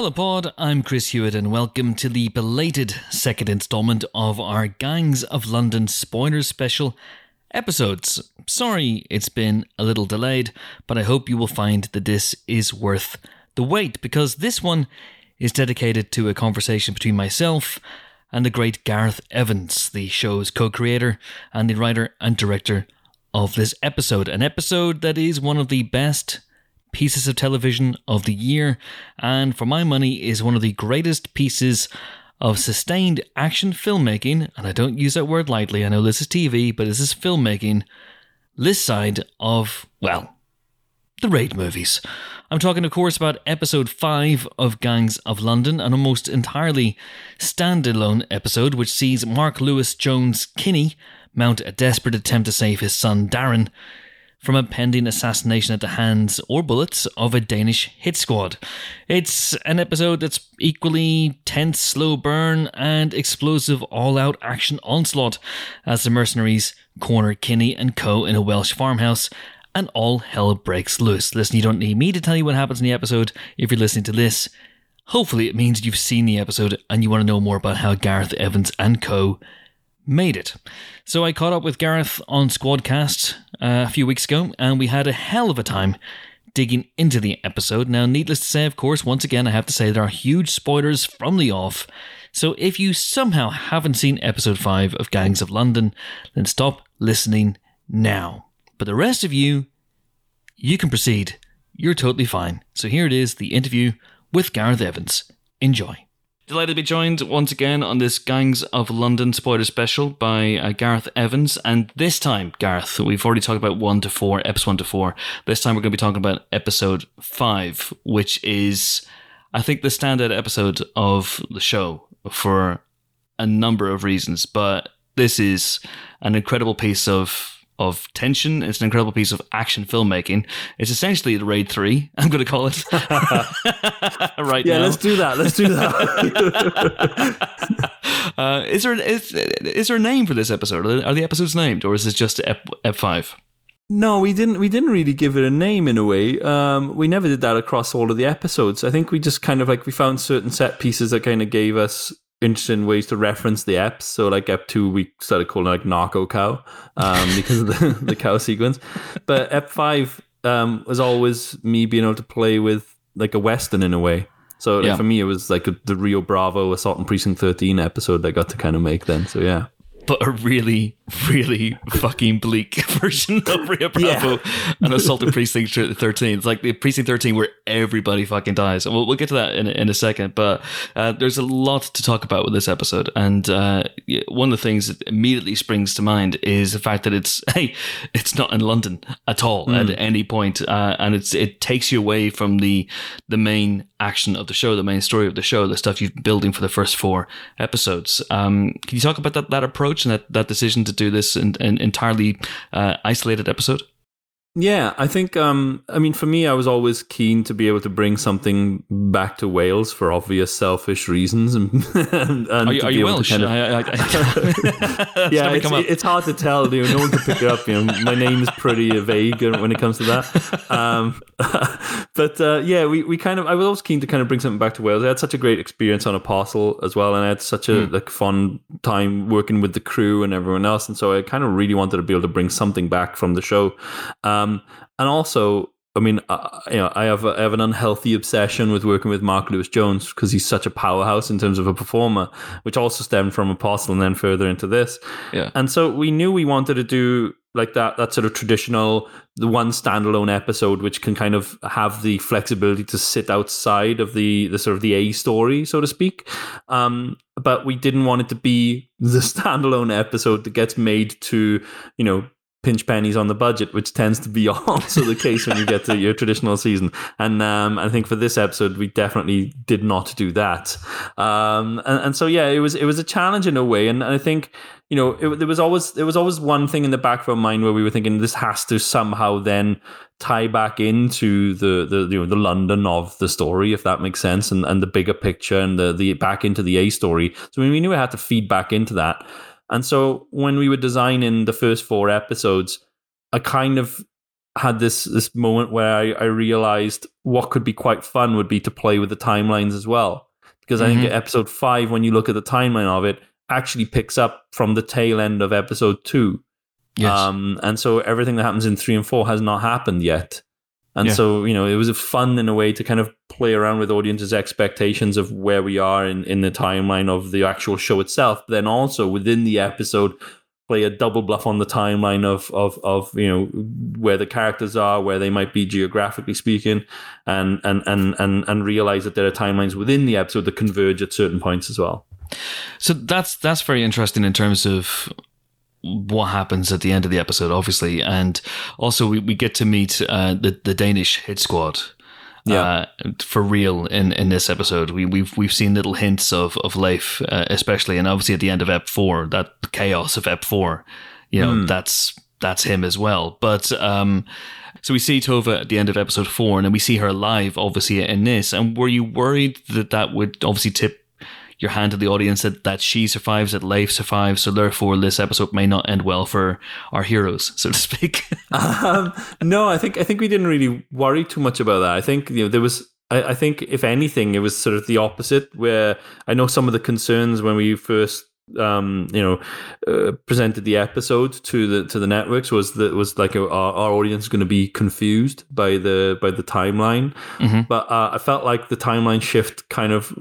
Hello, Pod. I'm Chris Hewitt, and welcome to the belated second installment of our Gangs of London spoilers special episodes. Sorry it's been a little delayed, but I hope you will find that this is worth the wait because this one is dedicated to a conversation between myself and the great Gareth Evans, the show's co creator and the writer and director of this episode. An episode that is one of the best pieces of television of the year, and for my money, is one of the greatest pieces of sustained action filmmaking. And I don't use that word lightly, I know this is TV, but this is filmmaking. This side of, well, the Raid movies. I'm talking, of course, about episode 5 of Gangs of London, an almost entirely standalone episode which sees Mark Lewis Jones Kinney mount a desperate attempt to save his son Darren from a pending assassination at the hands or bullets of a Danish hit squad. It's an episode that's equally tense, slow burn, and explosive all out action onslaught as the mercenaries corner Kinney and co in a Welsh farmhouse and all hell breaks loose. Listen, you don't need me to tell you what happens in the episode if you're listening to this. Hopefully, it means you've seen the episode and you want to know more about how Gareth Evans and co made it. So I caught up with Gareth on Squadcast uh, a few weeks ago, and we had a hell of a time digging into the episode. Now, needless to say, of course, once again, I have to say there are huge spoilers from the off. So if you somehow haven't seen episode 5 of Gangs of London, then stop listening now. But the rest of you, you can proceed. You're totally fine. So here it is the interview with Gareth Evans. Enjoy. Delighted to be joined once again on this Gangs of London spoiler special by uh, Gareth Evans. And this time, Gareth, we've already talked about 1 to 4, episode 1 to 4. This time we're going to be talking about episode 5, which is, I think, the standout episode of the show for a number of reasons. But this is an incredible piece of of tension. It's an incredible piece of action filmmaking. It's essentially the Raid 3, I'm going to call it. right yeah, now. let's do that. Let's do that. uh, is, there, is, is there a name for this episode? Are the episodes named, or is this just Ep, Ep 5? No, we didn't. We didn't really give it a name in a way. Um, we never did that across all of the episodes. I think we just kind of like we found certain set pieces that kind of gave us interesting ways to reference the eps. So like ep two, we started calling it like Narco Cow um, because of the, the cow sequence. But ep five um, was always me being able to play with like a western in a way. So like, Yeah. for me, it was like a, the Rio Bravo Assault on Precinct 13 episode that I got to kind of make then. So yeah. But a really, really fucking bleak version of Rio Bravo and Assault on Precinct 13. It's like the Precinct 13 where everybody fucking dies. And we'll, we'll get to that in, a- in a second. But uh, there's a lot to talk about with this episode. And uh, one of the things that immediately springs to mind is the fact that it's, hey, it's not in London at all at any point. Uh, and it's it takes you away from the the main action of the show, the main story of the show, the stuff you've been building for the first four episodes. Um, can you talk about that, that approach and that, that decision to do this in an entirely uh, isolated episode? Yeah, I think. Um, I mean, for me, I was always keen to be able to bring something back to Wales for obvious selfish reasons, and, and, and Are you, are you Welsh? kind of- I, I, I, yeah, it's, it's hard to tell. You know, no one can pick it up. You know, my name is pretty vague when it comes to that. Um, but uh, yeah, we, we kind of. I was always keen to kind of bring something back to Wales. I had such a great experience on Apostle as well, and I had such a Hmm. like fun time working with the crew and everyone else. And so I kind of really wanted to be able to bring something back from the show. Um, and also, I mean, uh, you know, I have a, I have an unhealthy obsession with working with Mark Lewis Jones because he's such a powerhouse in terms of a performer, which also stemmed from Apostle and then further into this. Yeah. And so we knew we wanted to do like that that sort of traditional the one standalone episode which can kind of have the flexibility to sit outside of the the sort of the A story so to speak um but we didn't want it to be the standalone episode that gets made to you know pinch pennies on the budget, which tends to be also the case when you get to your traditional season. And um, I think for this episode, we definitely did not do that. Um, and, and so yeah, it was it was a challenge in a way, and, I think you know it, there was always there was always one thing in the back of our mind where we were thinking this has to somehow then tie back into the the you know the London of the story, if that makes sense, and, and the bigger picture and the the back into the A story. So we knew we had to feed back into that. And so when we were designing the first four episodes, I kind of had this this moment where I, I realized what could be quite fun would be to play with the timelines as well. Because I Mhm. think episode five, when you look at the timeline of it, actually picks up from the tail end of episode two. Yes. Um, and so everything that happens in three and four has not happened yet. And Yeah. so, you know, it was a fun in a way to kind of play around with audiences' expectations of where we are in, in the timeline of the actual show itself. But then also within the episode, play a double bluff on the timeline of, of, of you know, where the characters are, where they might be geographically speaking, and, and, and, and, and realize that there are timelines within the episode that converge at certain points as well. So that's that's very interesting in terms of what happens at the end of the episode, obviously, and also we, we get to meet uh, the the Danish hit squad. Yeah. Uh, for real in, in this episode, we, we've we've seen little hints of of Leif, uh, especially, and obviously at the end of Ep four, that chaos of Ep four, you know, that's that's him as well. But um, so we see Tova at the end of episode four, and then we see her live, obviously in this. And were you worried that that would obviously tip your hand to the audience that, that she survives, that Leif survives, so therefore this episode may not end well for our heroes, so to speak. um, no, I think I think we didn't really worry too much about that. I think you know there was. I, I think if anything, it was sort of the opposite. Where I know some of the concerns when we first, um, you know, uh, presented the episode to the to the networks was that was like our, our audience is going to be confused by the by the timeline. But uh, I felt like the timeline shift kind of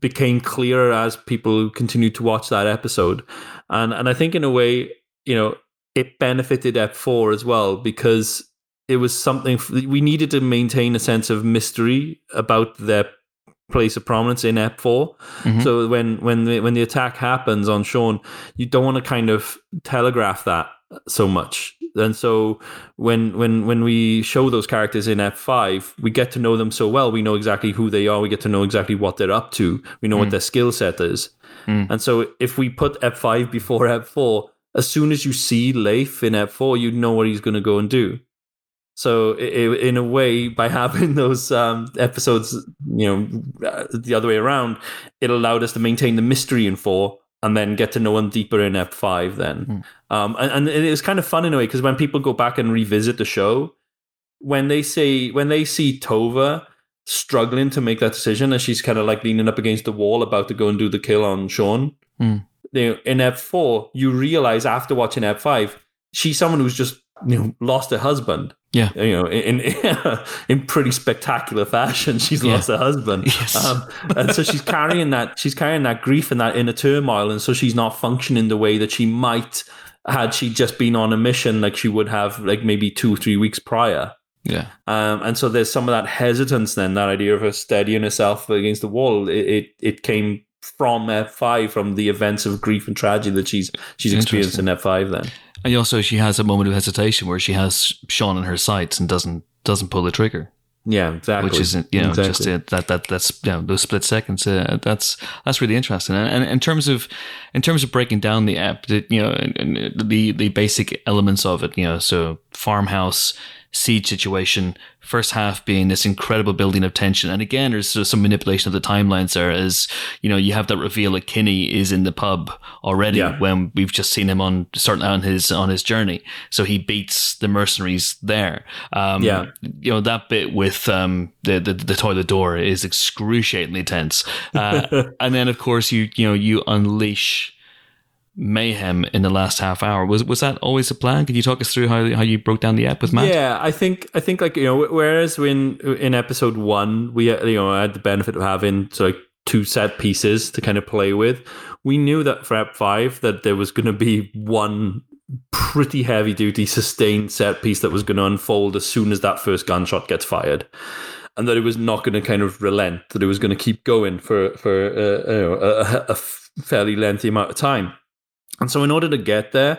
became clearer as people continued to watch that episode, and and I think in a way, you know, it benefited Ep four as well because it was something we needed to maintain a sense of mystery about their place of prominence in Ep 4 mm-hmm. So when when the, when the attack happens on Sean, you don't want to kind of telegraph that so much. And so when when when we show those characters in F five, we get to know them so well. We know exactly who they are. We get to know exactly what they're up to. We know what mm. their skill set is. Mm. And so if we put F five before F four, as soon as you see Leif in F four, you know what he's going to go and do. So i i in a way, by having those um, episodes, you know, uh, the other way around, it allowed us to maintain the mystery in four and then get to know him deeper in Ep five. Then, um, and, and it is kind of fun in a way because when people go back and revisit the show, when they say when they see Tova struggling to make that decision and she's kind of like leaning up against the wall about to go and do the kill on Sean, Hmm. you know, in Ep four, you realize after watching Ep five, she's someone who's just you know lost her husband yeah. you know, in in pretty spectacular fashion, she's Yeah. lost her husband, Yes. um, and so she's carrying that she's carrying that grief and that inner turmoil, and so she's not functioning the way that she might had she just been on a mission like she would have like maybe two or three weeks prior. Yeah. Um, and so there's some of that hesitance then, that idea of her steadying herself against the wall. It it, it came from F5, from the events of grief and tragedy that she's she's experienced in F5 then. And also, she has a moment of hesitation where she has Sean in her sights and doesn't doesn't pull the trigger, Yeah, exactly. which isn't you know Exactly. just that that that's you know those split seconds. Uh, that's that's really interesting. And, and in terms of in terms of breaking down the app, the, you know, and, and the the basic elements of it, you know, so farmhouse siege situation. First half being this incredible building of tension, and again, there's sort of some manipulation of the timelines there. As you know, you have that reveal that Kinney is in the pub already Yeah. when we've just seen him on starting on his on his journey. So he beats the mercenaries there. Um, Yeah. you know that bit with um, the, the the toilet door is excruciatingly tense, uh, and then of course you you know you unleash mayhem in the last half hour. Was was that always the plan? Could you talk us through how how you broke down the app with Matt? Yeah, I think I think like you know, whereas when in episode one we uh, you know had the benefit of having so like two set pieces to kind of play with, we knew that for Ep five that there was going to be one pretty heavy duty sustained set piece that was going to unfold as soon as that first gunshot gets fired. And that it was not going to kind of relent; that it was going to keep going for for uh, you know, a, a fairly lengthy amount of time. And so, in order to get there,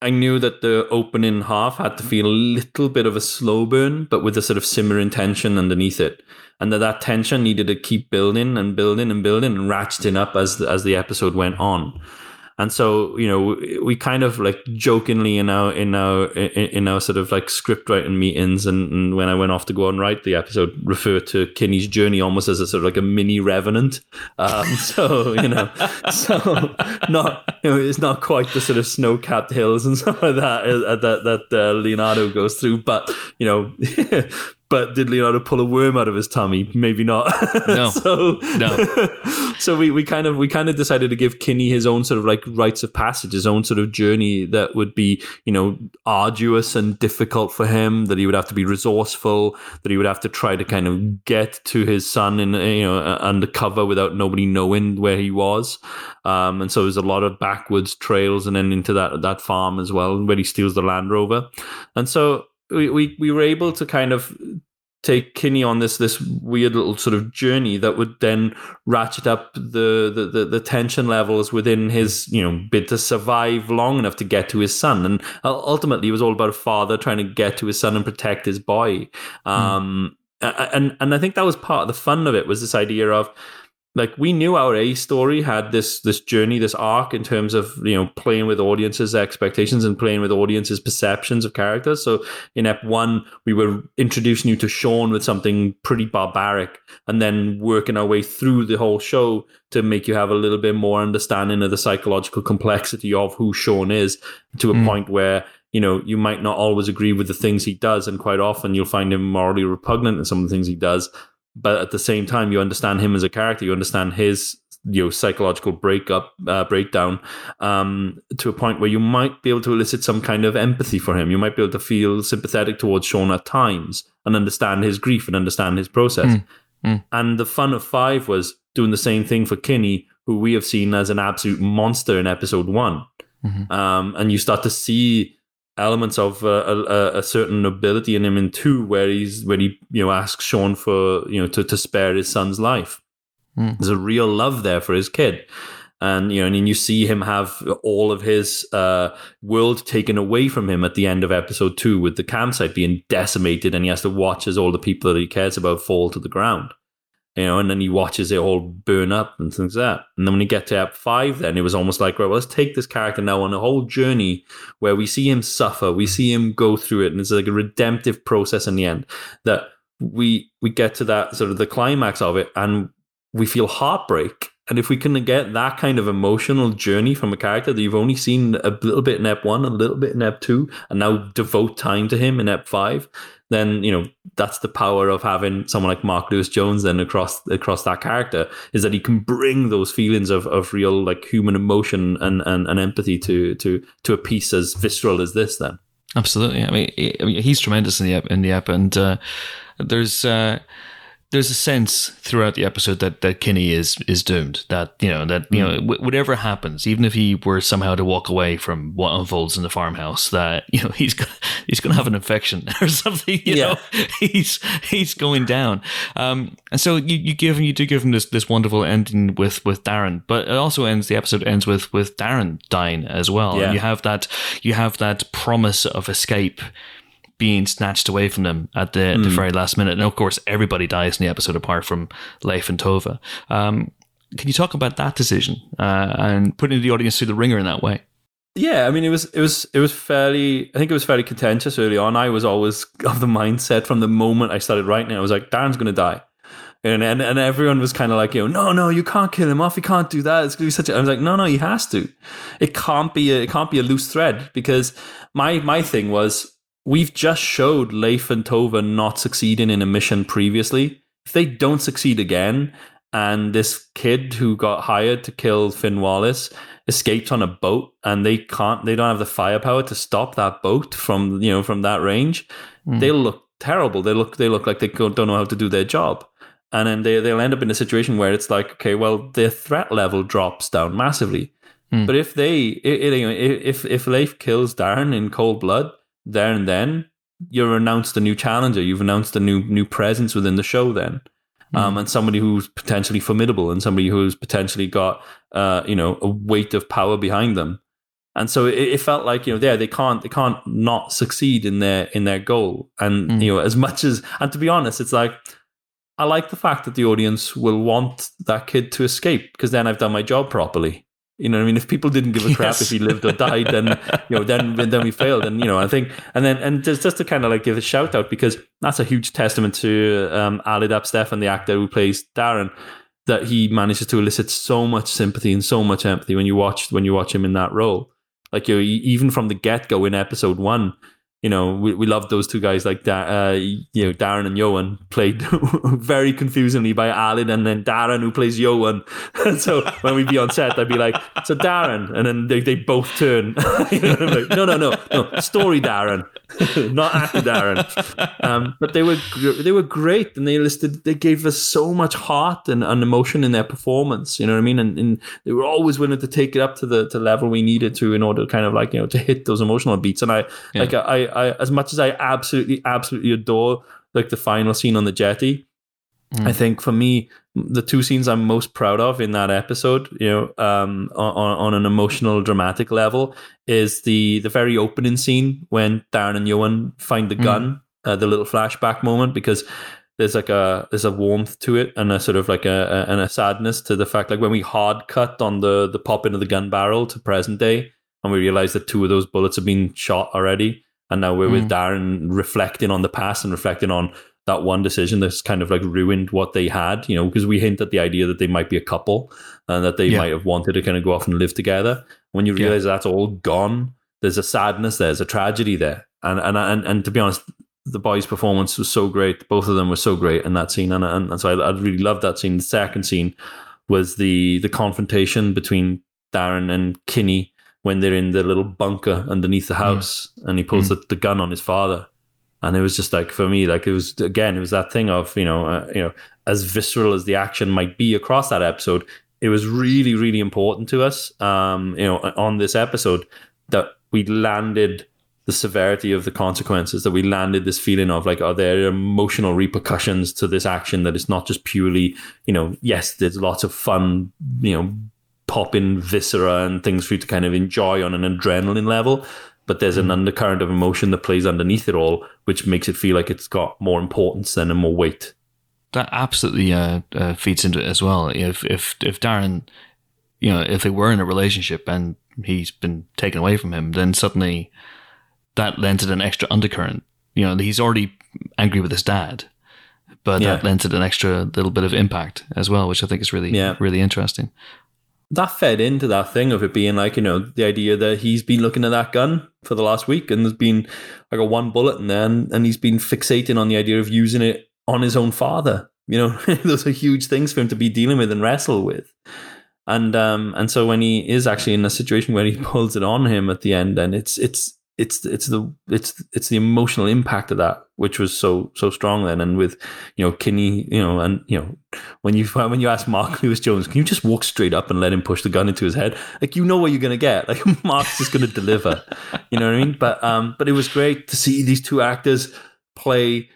I knew that the opening half had to feel a little bit of a slow burn, but with a sort of simmering tension underneath it, and that that tension needed to keep building and building and building and ratcheting up as the, as the episode went on. And so, you know, we kind of like jokingly in our in our in our sort of like script writing meetings, and, and when I went off to go and write the episode, refer to Kinney's journey almost as a sort of like a mini revenant. Um, so you know, so not you know, it's not quite the sort of snow capped hills and stuff like that uh, that that uh, Leonardo goes through, but you know, but did Leonardo pull a worm out of his tummy? Maybe not. No. so No. so we, we kind of we kind of decided to give Kinney his own sort of like rites of passage, his own sort of journey that would be you know arduous and difficult for him. That he would have to be resourceful. That he would have to try to kind of get to his son in you know undercover without nobody knowing where he was. Um, and so there's a lot of backwoods trails and then into that that farm as well where he steals the Land Rover. And so we, we, we were able to kind of take Kinney on this this weird little sort of journey that would then ratchet up the, the the, the tension levels within his you know bid to survive long enough to get to his son. And ultimately it was all about a father trying to get to his son and protect his boy. Um and and I think that was part of the fun of it was this idea of like we knew our A story had this this journey, this arc in terms of you know playing with audiences' expectations and playing with audiences' perceptions of characters. So in Ep one, we were introducing you to Sean with something pretty barbaric, and then working our way through the whole show to make you have a little bit more understanding of the psychological complexity of who Sean is, to a mm. point where you know, you might not always agree with the things he does, and quite often you'll find him morally repugnant in some of the things he does but at the same time you understand him as a character you understand his you know psychological breakup uh, breakdown um, to a point where you might be able to elicit some kind of empathy for him you might be able to feel sympathetic towards Sean at times and understand his grief and understand his process mm. Mm. and the fun of five was doing the same thing for Kinney who we have seen as an absolute monster in episode one mm-hmm. um, and you start to see elements of uh, a, a, certain nobility in him in two, where he's when he you know asks Sean for you know to, to spare his son's life. Mm. There's a real love there for his kid. And you know, and you see him have all of his uh, world taken away from him at the end of episode two, with the campsite being decimated, and he has to watch as all the people that he cares about fall to the ground you know, and then he watches it all burn up and things like that. And then when you get to Ep 5, then it was almost like, right, well, let's take this character now on a whole journey where we see him suffer, we see him go through it, and it's like a redemptive process in the end that we we get to that sort of the climax of it and we feel heartbreak. And if we can get that kind of emotional journey from a character that you've only seen a little bit in Ep 1, a little bit in Ep 2, and now devote time to him in Ep 5, then you know that's the power of having someone like Mark Lewis Jones then across across that character is that he can bring those feelings of, of real like human emotion and, and, and empathy to to to a piece as visceral as this then. Absolutely. I mean, he's tremendous in the in the app and uh, there's uh, there's a sense throughout the episode that, that Kinney is is doomed. That you know that you know mm. whatever happens, even if he were somehow to walk away from what unfolds in the farmhouse, that you know he's gonna, he's going to have an infection or something. You yeah. know, he's he's going down. Um, and so you, you give him you do give him this this wonderful ending with with Darren, but it also ends the episode ends with with Darren dying as well. Yeah. And you have that you have that promise of escape being snatched away from them at the, mm. the very last minute. And of course, everybody dies in the episode apart from Leif and Tova. Um, can you talk about that decision uh, and putting the audience through the ringer in that way? Yeah, I mean, it was it was it was fairly. I think it was fairly contentious early on. I was always of the mindset from the moment I started writing. It, I was like, Darren's going to die. And, and and everyone was kind of like, you know, no, no, you can't kill him off. He can't do that. It's gonna be such. A, I was like, no, no, he has to. It can't be. A, it can't be a loose thread because my my thing was we've just showed Leif and Tova not succeeding in a mission previously. If they don't succeed again, and this kid who got hired to kill Finn Wallace escapes on a boat, and they can't, they don't have the firepower to stop that boat from you know from that range, mm. they'll look terrible. They look they look like they don't know how to do their job. And then they, they'll end up in a situation where it's like, okay, well, their threat level drops down massively. Mm. But if they, if if Leif kills Darren in cold blood, there and then, you're announced a new challenger. You've announced a new new presence within the show. Then, mm. um, and somebody who's potentially formidable, and somebody who's potentially got uh, you know a weight of power behind them. And so it, it, felt like you know, yeah, they can't they can't not succeed in their in their goal. And mm. you know, as much as and to be honest, it's like I like the fact that the audience will want that kid to escape because then I've done my job properly. You know, what I mean, if people didn't give a crap Yes. if he lived or died, then you know, then then we failed. And you know, I think, and then and just just to kind of like give a shout out because that's a huge testament to um, Aled Steffan, the actor who plays Darren, that he manages to elicit so much sympathy and so much empathy when you watch when you watch him in that role. Like you, know, even from the get go in episode one, you know, we, we love those two guys like da- uh, you know Darren and Johan played very confusingly by Aled and then Darren who plays Johan. so when we'd be on set, I'd be like, "So Darren," and then they, they both turn. you know, like, no, no, no, no, story Darren, not actor Darren. Um, but they were gr- they were great, and they listed they gave us so much heart and, and emotion in their performance. You know what I mean? And, and they were always willing to take it up to the to level we needed to in order to kind of like you know to hit those emotional beats. And I Yeah. like I, I as much as I absolutely absolutely adore like the final scene on the jetty. Mm. I think for me, the two scenes I'm most proud of in that episode, you know, um, on, on an emotional, dramatic level, is the the very opening scene when Darren and Johan find the Mm. gun, uh, the little flashback moment, because there's like a there's a warmth to it and a sort of like a, a and a sadness to the fact like when we hard cut on the the pop into the gun barrel to present day and we realize that two of those bullets have been shot already and now we're with Darren reflecting on the past and reflecting on that one decision that's kind of like ruined what they had, you know, because we hint at the idea that they might be a couple and that they Yeah. might have wanted to kind of go off and live together. When you Yeah. realize that's all gone, there's a sadness, there, there's a tragedy there. And and and, and to be honest, the boys' performance was so great. Both of them were so great in that scene, and and, and so I, I really loved that scene. The second scene was the the confrontation between Darren and Kinney when they're in the little bunker underneath the house, and he pulls mm. the, the gun on his father. And it was just like for me, like it was again, it was that thing of you know, uh, you know, as visceral as the action might be across that episode, it was really, really important to us, um, you know, on this episode that we landed the severity of the consequences, that we landed this feeling of like, are there emotional repercussions to this action that it's not just purely, you know, yes, there's lots of fun, you know, popping viscera and things for you to kind of enjoy on an adrenaline level. But there's an undercurrent of emotion that plays underneath it all, which makes it feel like it's got more importance and more weight. that absolutely uh, uh, feeds into it as well. If if if Darren, you know, if they were in a relationship and he's been taken away from him, then suddenly that lends it an extra undercurrent. You know, he's already angry with his dad, but Yeah. that lends it an extra little bit of impact as well, which I think is really Yeah. really interesting. That fed into that thing of it being like you know the idea that he's been looking at that gun for the last week and there's been like a one bullet in there and, and he's been fixating on the idea of using it on his own father. You know those are huge things for him to be dealing with and wrestle with. And um and so when he is actually in a situation where he pulls it on him at the end and it's it's it's it's the it's it's the emotional impact of that which was so so strong then. And with you know Kinney you know and you know when you when you ask Mark Lewis Jones can you just walk straight up and let him push the gun into his head? Like you know what you're gonna get. Like Mark's just gonna deliver. You know what I mean? But um but it was great to see these two actors play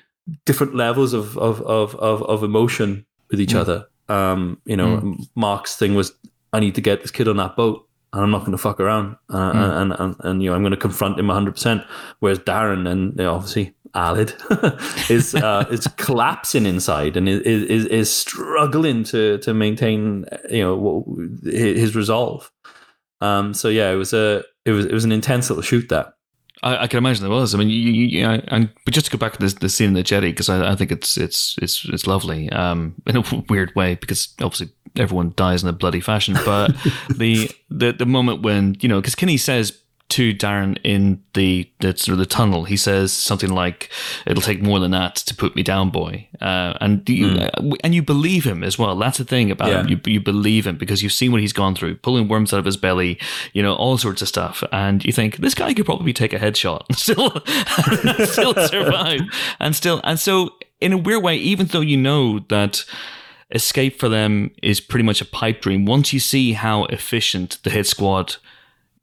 different levels of of of of, of emotion with each other. Um you know Mark's thing was I need to get this kid on that boat and I'm not going to fuck around, uh, and, and and you know I'm going to confront him 100. percent Whereas Darren and you know, obviously Aled is uh, is collapsing inside and is, is is struggling to to maintain you know his resolve. Um, so yeah, it was a it was it was an intense little shoot that. I, I can imagine there was. I mean, you, you, you know, and but just to go back to this, the scene in the jetty because I, I think it's it's it's it's lovely um, in a weird way because obviously everyone dies in a bloody fashion. But the the the moment when you know because Kinney says to Darren in the the sort of the tunnel, he says something like, "It'll take more than that to put me down, boy," uh, and you, uh, and you believe him as well. That's the thing about him. You you believe him because you've seen what he's gone through, pulling worms out of his belly, you know, all sorts of stuff, and you think this guy could probably take a headshot and still still survive, and still and so in a weird way, even though you know that escape for them is pretty much a pipe dream. Once you see how efficient the hit squad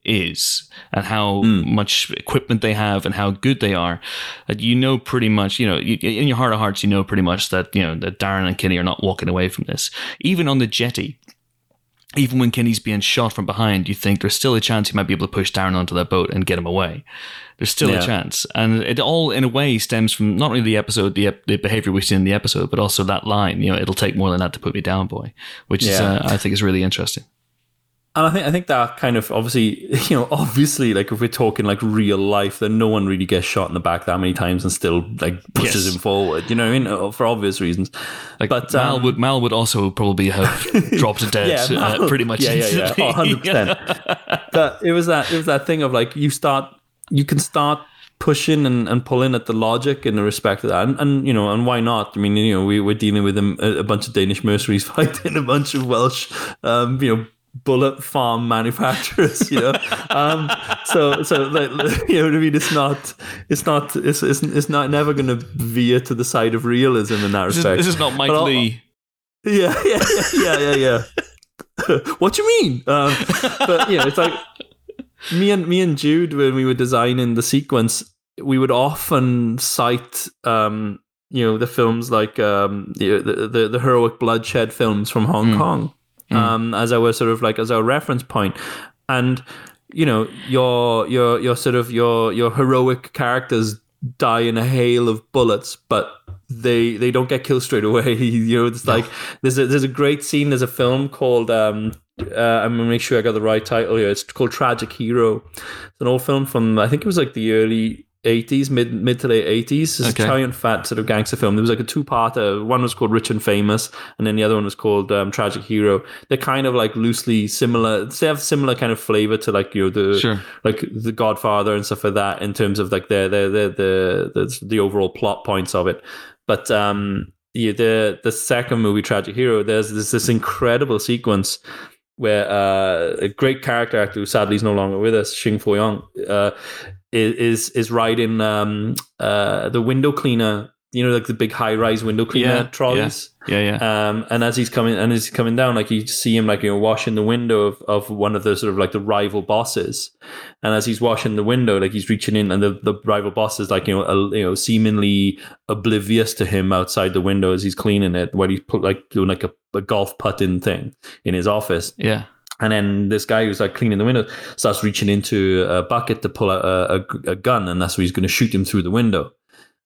is and how hmm. much equipment they have and how good they are, that you know pretty much, you know, in your heart of hearts, you know pretty much that, you know, that Darren and Kinney are not walking away from this. Even on the jetty, even when Kenny's being shot from behind, you think there's still a chance he might be able to push Darren onto that boat and get him away. There's still Yeah. a chance, and it all, in a way, stems from not only the episode, the the behavior we see in the episode, but also that line. You know, it'll take more than that to put me down, boy, which is, uh, I think, is really interesting. And I think I think that kind of obviously you know obviously like if we're talking like real life, then no one really gets shot in the back that many times and still like pushes Yes. him forward. You know what I mean? Uh, For obvious reasons. Like But, Mal um, would Mal would also probably have dropped dead Yeah, uh, pretty much yeah, yeah, yeah. Oh, 100%. But it was that it was that thing of like you start you can start pushing and, and pulling at the logic in the respect of that and, and you know and why not i mean you know we, we're dealing with a, a bunch of danish mercenaries fighting a bunch of welsh um you know bullet farm manufacturers you know um so so like you know what i mean it's not it's not it's it's, it's not never going to veer to the side of realism in that This is, respect this is not Mike Leigh. yeah, yeah, yeah, yeah, yeah. yeah. what do you mean? Um, but you know it's like me and me and Jude when we were designing the sequence, we would often cite, um, you know, the films like um, the, the the the heroic bloodshed films from Hong Kong, um, as our sort of like as our reference point, and you know, your your your sort of your your heroic characters die in a hail of bullets, but they they don't get killed straight away. you know, it's like there's a there's a great scene. There's a film called um, uh, I'm gonna make sure I got the right title here. It's called Tragic Hero. It's an old film from I think it was like the early. 80s, mid mid to late 80s. It's Okay. giant fat sort of gangster film. There was like a two parter. One was called Rich and Famous, and then the other one was called um, Tragic Hero. They're kind of like loosely similar. They have similar kind of flavor to like you know the Sure. like the Godfather and stuff like that in terms of like the the the the the, the overall plot points of it. But um, yeah, the the second movie, Tragic Hero, there's, there's this incredible sequence where uh, a great character actor who sadly is no longer with us, Shing Fui-On, uh, is is riding um, uh, the window cleaner. You know, like the big high rise window cleaner Yeah, trolleys. Yeah, yeah. Um, and as he's coming and as he's coming down, like you see him like you know washing the window of, of one of the sort of like the rival bosses. And as he's washing the window, like he's reaching in, and the, the rival boss is like you know a, you know seemingly oblivious to him outside the window as he's cleaning it, while he's put like doing like a, a golf putting thing in his office. yeah. And then this guy who's like cleaning the window starts reaching into a bucket to pull out a, a, a gun, and that's where he's going to shoot him through the window.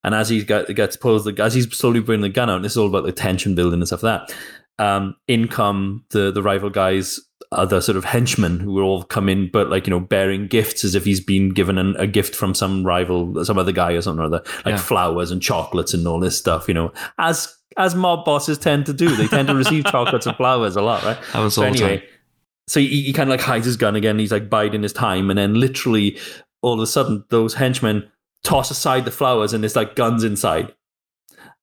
And as he got, gets pulls the as he's slowly bringing the gun out, and this is all about the tension building and stuff like that. Um, in come the the rival guys, other sort of henchmen who will all come in, but like you know, bearing gifts as if he's been given an, a gift from some rival, some other guy or something or other, like Yeah. flowers and chocolates and all this stuff. You know, as as mob bosses tend to do, they tend to receive chocolates and flowers a lot, right? That was So anyway, time. So he, he kind of like hides his gun again. He's like biding his time, and then literally all of a sudden, those henchmen toss aside the flowers, and there's like guns inside.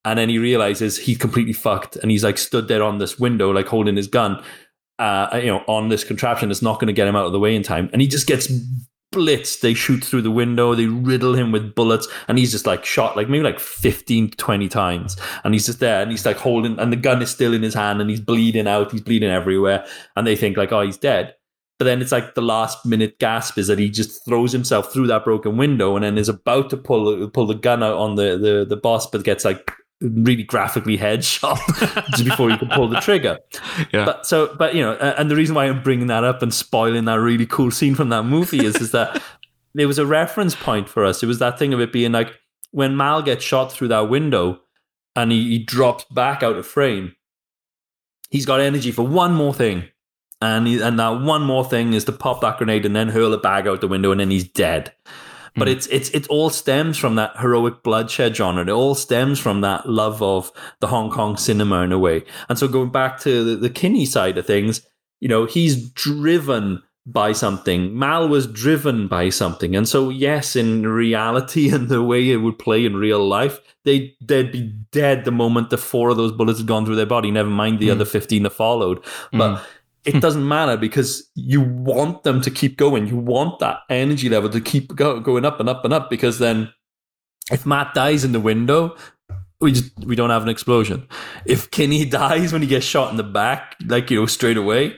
And then he realizes he's completely fucked, and he's like stood there on this window, like holding his gun, uh, you know, on this contraption that's not going to get him out of the way in time. And he just gets blitzed. They shoot through the window, they riddle him with bullets, and he's just like shot like maybe like 15 to 20 times. And he's just there and he's like holding, and the gun is still in his hand, and he's bleeding out, he's bleeding everywhere. And they think like, oh, he's dead. But then it's like the last minute gasp is that he just throws himself through that broken window and then is about to pull pull the gun out on the the, the boss, but gets like really graphically headshot before you can pull the trigger. Yeah. But so, but you know, and the reason why I'm bringing that up and spoiling that really cool scene from that movie is is that there was a reference point for us. It was that thing of it being like when Mal gets shot through that window and he, he drops back out of frame. He's got energy for one more thing. And he, and that one more thing is to pop that grenade and then hurl it back out the window and then he's dead. But mm. it's it's it all stems from that heroic bloodshed genre. It all stems from that love of the Hong Kong cinema in a way. And so going back to the, the Kinney side of things, you know, he's driven by something. Mal was driven by something. And so yes, in reality and the way it would play in real life, they they'd be dead the moment the four of those bullets had gone through their body, never mind the mm. other 15 that followed. But mm. It hmm. doesn't matter because you want them to keep going. You want that energy level to keep go, going up and up and up because then if Matt dies in the window, we just we don't have an explosion. If Kenny dies when he gets shot in the back, like you know, straight away,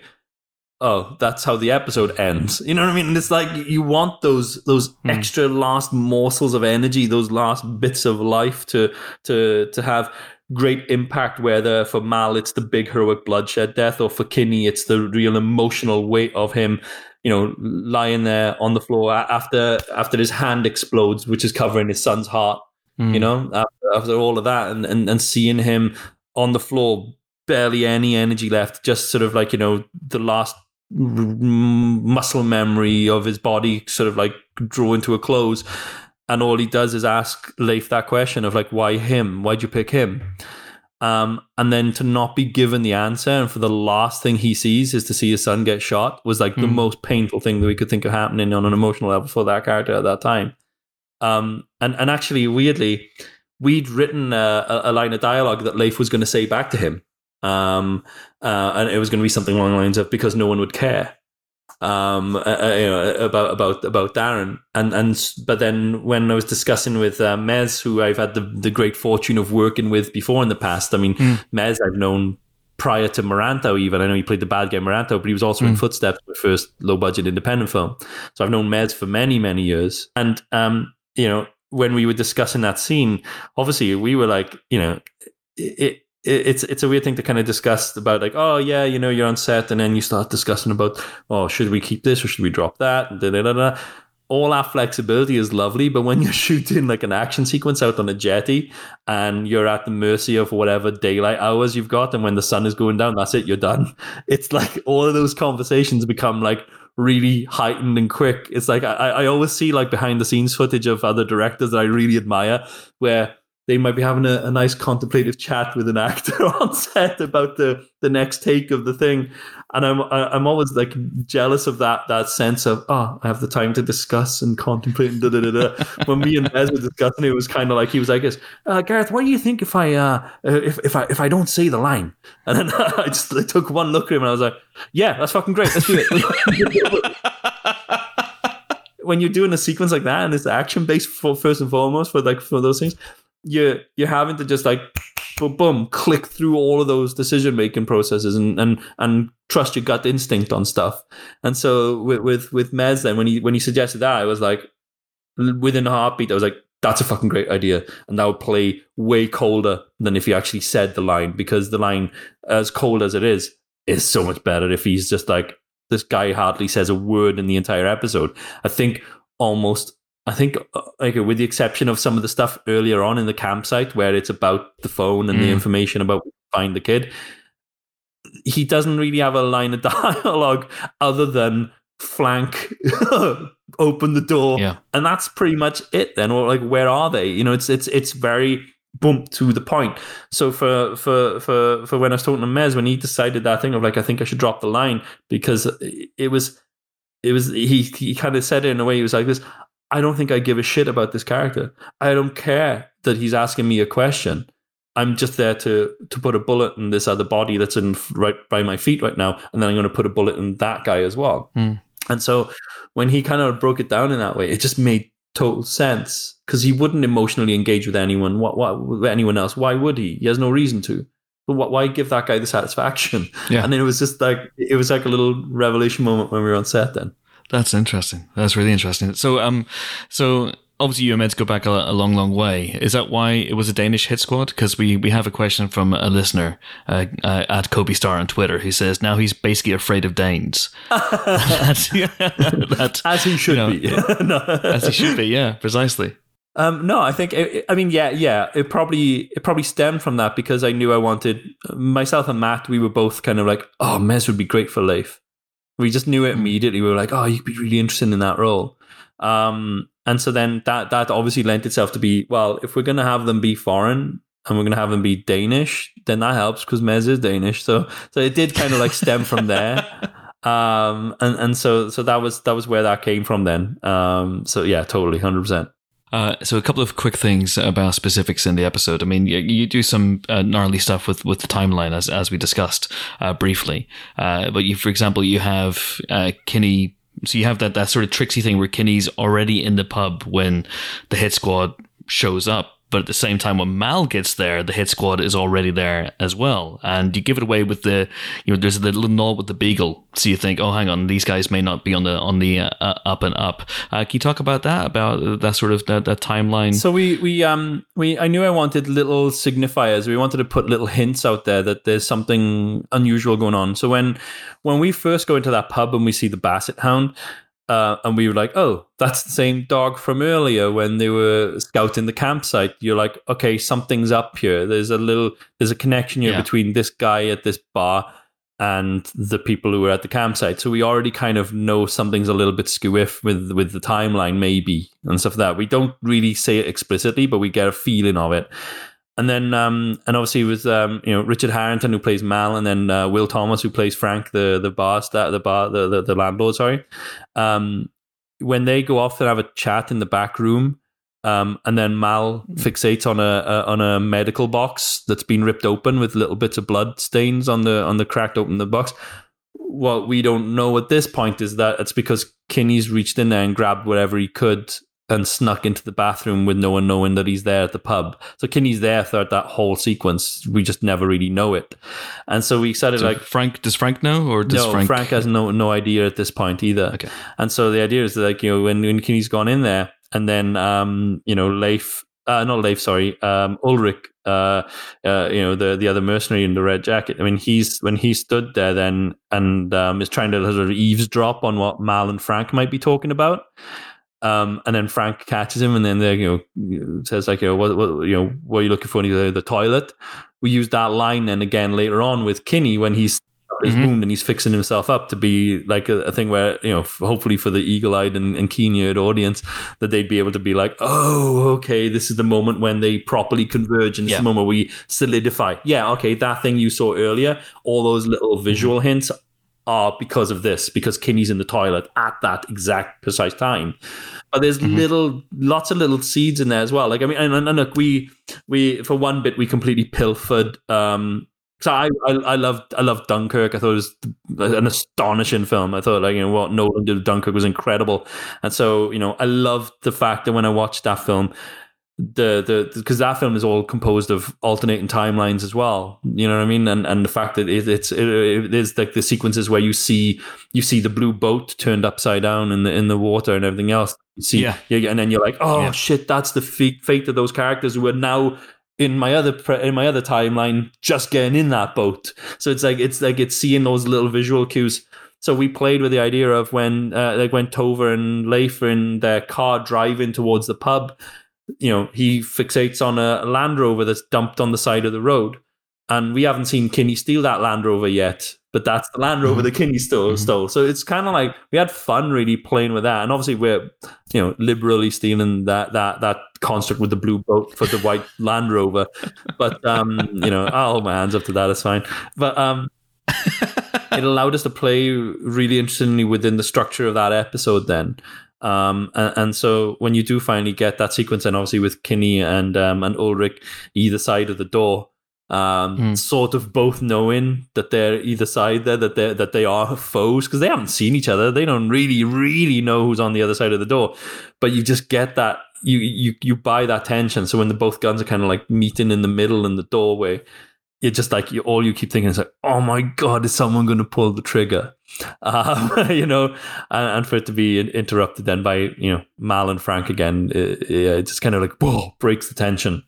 oh, that's how the episode ends. You know what I mean? And it's like you want those those hmm. extra last morsels of energy, those last bits of life to to to have great impact. Whether for Mal it's the big heroic bloodshed death, or for Kinney it's the real emotional weight of him. You know, lying there on the floor after after his hand explodes, which is covering his son's heart you hmm. know, after, after all of that, and, and and seeing him on the floor, barely any energy left, just sort of like you know the last muscle memory of his body sort of like drawing to a close. And all he does is ask Leif that question of like, why him? Why'd you pick him? Um, and then to not be given the answer, and for the last thing he sees is to see his son get shot, was like mm. the hmm. most painful thing that we could think of happening on an emotional level for that character at that time. Um, and and actually, weirdly, we'd written a, a line of dialogue that Leif was going to say back to him, um, uh, and it was going to be something along the lines of because no one would care um, uh, uh, you know, about about about Darren, and and but then when I was discussing with uh, Mez, who I've had the the great fortune of working with before in the past. I mean, mm. Mez I've known prior to Merantau even. I know he played the bad guy Merantau, but he was also mm. in hmm. Footsteps, the first low budget independent film. So I've known Mez for many many years, and um, you know, when we were discussing that scene, obviously we were like, you know, it, it's it's a weird thing to kind of discuss about like oh yeah you know you're on set and then you start discussing about oh should we keep this or should we drop that? Da, da, da, da. all that flexibility is lovely but when you're shooting like an action sequence out on a jetty and you're at the mercy of whatever daylight hours you've got and when the sun is going down that's it you're done. It's like all of those conversations become like really heightened and quick. It's like I, I always see like behind the scenes footage of other directors that I really admire where they might be having a, a, nice contemplative chat with an actor on set about the the next take of the thing. And i'm i'm always like jealous of that that sense of oh i have the time to discuss and contemplate and da da da when me and Mez were discussing it, it was kind of like he was like this uh, gareth what do you think if i uh if, if i if i don't say the line? And then i just I took one look at him and i was like yeah that's fucking great let's do it. When you're doing a sequence like that and it's action based for first and foremost for like for those things you're you're having to just like boom, boom click through all of those decision making processes and and and trust your gut instinct on stuff. And so with with with Mez then when he when he suggested that, I was like within a heartbeat, I was like, that's a fucking great idea. And that would play way colder than if he actually said the line, because the line, as cold as it is, is so much better if he's just like, this guy hardly says a word in the entire episode. I think almost I think, uh, like, with the exception of some of the stuff earlier on in the campsite where it's about the phone and mm. the information about find the kid, he doesn't really have a line of dialogue other than flank, open the door, yeah. and that's pretty much it. Then, or like, where are they? You know, it's it's it's very boom to the point. So for for for for when I was talking to Mez, when he decided that thing of like, I think I should drop the line because it was it was he he kind of said it in a way he was like this I don't think I give a shit about this character. I don't care that he's asking me a question. I'm just there to to put a bullet in this other body that's in right by my feet right now, and then I'm going to put a bullet in that guy as well. Mm. And so when he kind of broke it down in that way, it just made total sense because he wouldn't emotionally engage with anyone. What, what with anyone else? Why would he? He has no reason to. But what, why give that guy the satisfaction? Yeah. And then it was just like it was like a little revelation moment when we were on set. Then that's interesting. That's really interesting. So, um, so obviously meant to go back a, a, long, long way. Is that why it was a Danish hit squad? Because we, we have a question from a listener uh, uh, at Kobe Star on Twitter who says now he's basically afraid of Danes. that, as he should you know, be. no. as he should be. Yeah, precisely. Um, no, I think it, I mean yeah, yeah. It probably it probably stemmed from that because I knew I wanted myself and Matt. We were both kind of like, oh, Mez would be great for Leif. We just knew it hmm. immediately. We were like, oh, you'd be really interested in that role. Um, and so then that that obviously lent itself to be well, if we're gonna have them be foreign and we're gonna have them be Danish, then that helps because Mez is Danish. So so it did kind of like stem from there. Um, and and so so that was that was where that came from then. Um, so yeah, totally, hundred percent. Uh, so a couple of quick things about specifics in the episode. I mean, you, you do some uh, gnarly stuff with, with the timeline as as we discussed uh, briefly. Uh, but you, for example, you have uh, Kinney. So you have that that sort of tricksy thing where Kinney's already in the pub when the hit squad shows up but at the same time, when Mal gets there, the hit squad is already there as well. And you give it away with the, you know, there's a little nod with the beagle. So you think, oh, hang on, these guys may not be on the on the uh, uh up and up. Uh, can you talk about that, about that sort of that, that timeline? So we we um we I knew I wanted little signifiers. We wanted to put little hints out there that there's something unusual going on. So when when we first go into that pub and we see the Basset Hound, uh, and we were like, oh, that's the same dog from earlier when they were scouting the campsite. You're like, okay, something's up here. There's a little, there's a connection here yeah. between this guy at this bar and the people who were at the campsite. So we already kind of know something's a little bit skewiff with with the timeline, maybe and stuff like that. We don't really say it explicitly, but we get a feeling of it. And then, um, and obviously with um, you know Richard Harrington who plays Mal, and then uh, Will Thomas who plays Frank, the the bar the bar the, the, the landlord. Sorry, um, when they go off and have a chat in the back room, um, and then Mal fixates on a, a, on a medical box that's been ripped open with little bits of blood stains on the on the cracked open the box. What we don't know at this point is that it's because Kinney's reached in there and grabbed whatever he could and snuck into the bathroom with no one knowing that he's there at the pub. So Kinney's there throughout that whole sequence. We just never really know it. And so we decided so like Frank does Frank know or does no, Frank Frank has no no idea at this point either. Okay. And so the idea is that like, you know, when, when Kinney's gone in there and then um, you know Leif, uh, not Leif, sorry, um, Ulrich, uh, uh, you know the the other mercenary in the red jacket. I mean, he's when he stood there then and um, is trying to sort of eavesdrop on what Mal and Frank might be talking about. Um, and then Frank catches him, and then they, you know, says like, you know, what, what, you know, what are you looking for? The, the toilet. We use that line then again later on with Kinney when he's his mm-hmm. wound and he's fixing himself up to be like a, a thing where you know hopefully for the eagle-eyed and, and keen-eared audience that they'd be able to be like oh okay this is the moment when they properly converge and this yeah. the moment we solidify yeah okay that thing you saw earlier all those little visual mm-hmm. hints are because of this because Kinney's in the toilet at that exact precise time but there's mm-hmm. little lots of little seeds in there as well like i mean and, and, look we we for one bit we completely pilfered um so I, I, I loved I loved Dunkirk. I thought it was an astonishing film. I thought like you know what Nolan did Dunkirk was incredible, and so you know I loved the fact that when I watched that film, the the because that film is all composed of alternating timelines as well. You know what I mean? And and the fact that it, it's it, it is like the sequences where you see you see the blue boat turned upside down in the in the water and everything else. You see, yeah. and then you're like, oh yeah. shit, that's the fate, fate of those characters who are now in my other in my other timeline just getting in that boat. So it's like it's like it's seeing those little visual cues. So we played with the idea of when uh, like when Tove and Leif are in their car driving towards the pub, you know, he fixates on a Land Rover that's dumped on the side of the road. And we haven't seen Kinney steal that Land Rover yet, but that's the Land Rover mm-hmm. that Kinney stole. Mm-hmm. stole. So it's kind of like we had fun really playing with that. And obviously we're, you know, liberally stealing that that that construct with the blue boat for the white Land Rover. But um, you know, I'll hold my hands up to that. It's fine. But um, it allowed us to play really interestingly within the structure of that episode. Then. Um, and, and, so when you do finally get that sequence, and obviously with Kinney and um, and Ulrich either side of the door, um, mm. sort of both knowing that they're either side there, that they that they are foes because they haven't seen each other. They don't really, really know who's on the other side of the door. But you just get that you you you buy that tension. So when the both guns are kind of like meeting in the middle in the doorway, you're just like you all you keep thinking is like, oh my god, is someone going to pull the trigger? Um, you know, and, and, for it to be interrupted then by you know Mal and Frank again, it, it just kind of like whoa breaks the tension.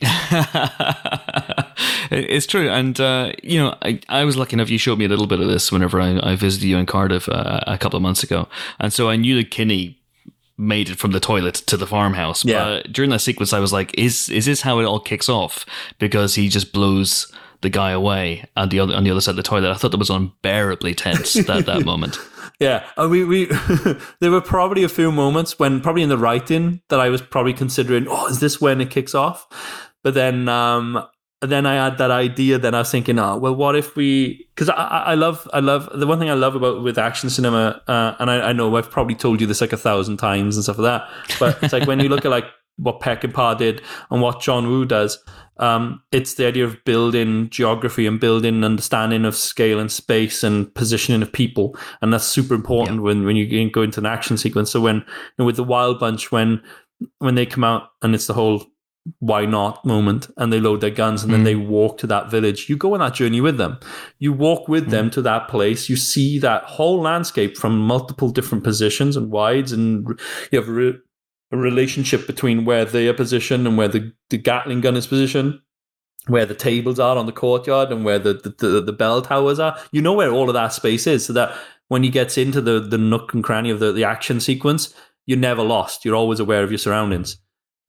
it's true, and uh, you know, I, I was lucky enough. You showed me a little bit of this whenever I, I visited you in Cardiff uh, a couple of months ago, and so I knew the Kinney made it from the toilet to the farmhouse. Yeah. But during that sequence, I was like, "Is is this how it all kicks off?" Because he just blows the guy away on the other on the other side of the toilet. I thought that was unbearably tense that that moment. Yeah, uh, we we there were probably a few moments when probably in the writing that I was probably considering, oh, is this when it kicks off? But then, um, then I had that idea. Then I was thinking, oh, well, what if we? Because I, I love, I love the one thing I love about with action cinema, uh, and I, I, know I've probably told you this like a thousand times and stuff like that. But it's like when you look at like what Peckinpah did and what John Woo does. Um, it's the idea of building geography and building understanding of scale and space and positioning of people, and that's super important yeah. when when you go into an action sequence. So when you know, with the Wild Bunch, when when they come out and it's the whole why not moment and they load their guns and mm. then they walk to that village. You go on that journey with them. You walk with mm. them to that place. You see that whole landscape from multiple different positions and wides and you have a, re- a relationship between where they are positioned and where the, the gatling gun is positioned where the tables are on the courtyard and where the, the, the, the bell towers are. You know where all of that space is so that when he gets into the, the nook and cranny of the, the action sequence you're never lost. You're always aware of your surroundings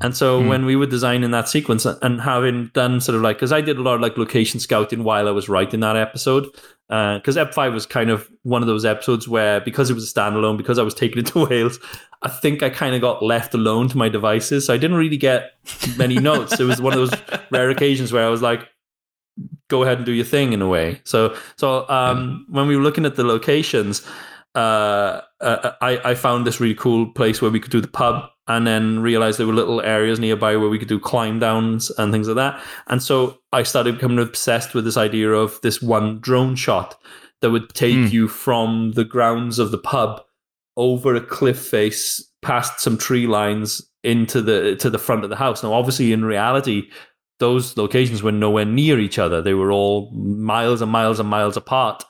And so when we were designing that sequence and having done sort of like, because I did a lot of like location scouting while I was writing that episode, because Ep 5 was kind of one of those episodes where because it was a standalone, because I was taking it to Wales, I think I kind of got left alone to my devices. So I didn't really get many notes. It was one of those rare occasions where I was like, go ahead and do your thing in a way. So, so um, when we were looking at the locations, uh, uh, I, I found this really cool place where we could do the pub and then realized there were little areas nearby where we could do climb downs and things like that. And so I started becoming obsessed with this idea of this one drone shot that would take Mm. you from the grounds of the pub over a cliff face, past some tree lines into the to the front of the house. Now, obviously, in reality, those locations were nowhere near each other. They were all miles and miles and miles apart.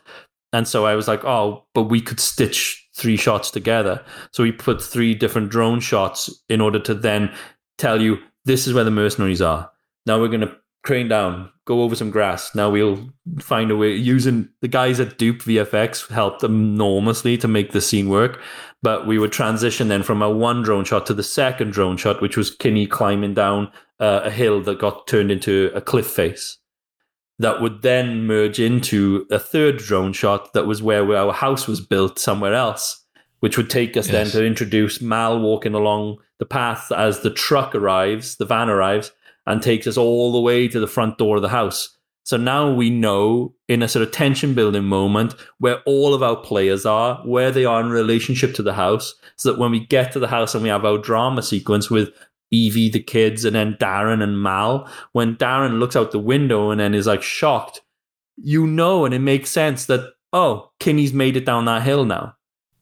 And so I was like, oh, but we could stitch three shots together. So we put three different drone shots in order to then tell you this is where the mercenaries are. Now we're going to crane down, go over some grass. Now we'll find a way using the guys at Dupe VFX helped enormously to make the scene work. But we would transition then from a one drone shot to the second drone shot, which was Kinney climbing down uh, a hill that got turned into a cliff face that would then merge into a third drone shot that was where our house was built somewhere else, which would take us then to introduce Mal walking along the path as the truck arrives, the van arrives, and takes us all the way to the front door of the house. So now we know in a sort of tension building moment where all of our players are, where they are in relationship to the house, so that when we get to the house and we have our drama sequence with Evie, the kids, and then Darren and Mal, when Darren looks out the window and then is like shocked, you know, and it makes sense that, oh, Kinney's made it down that hill now.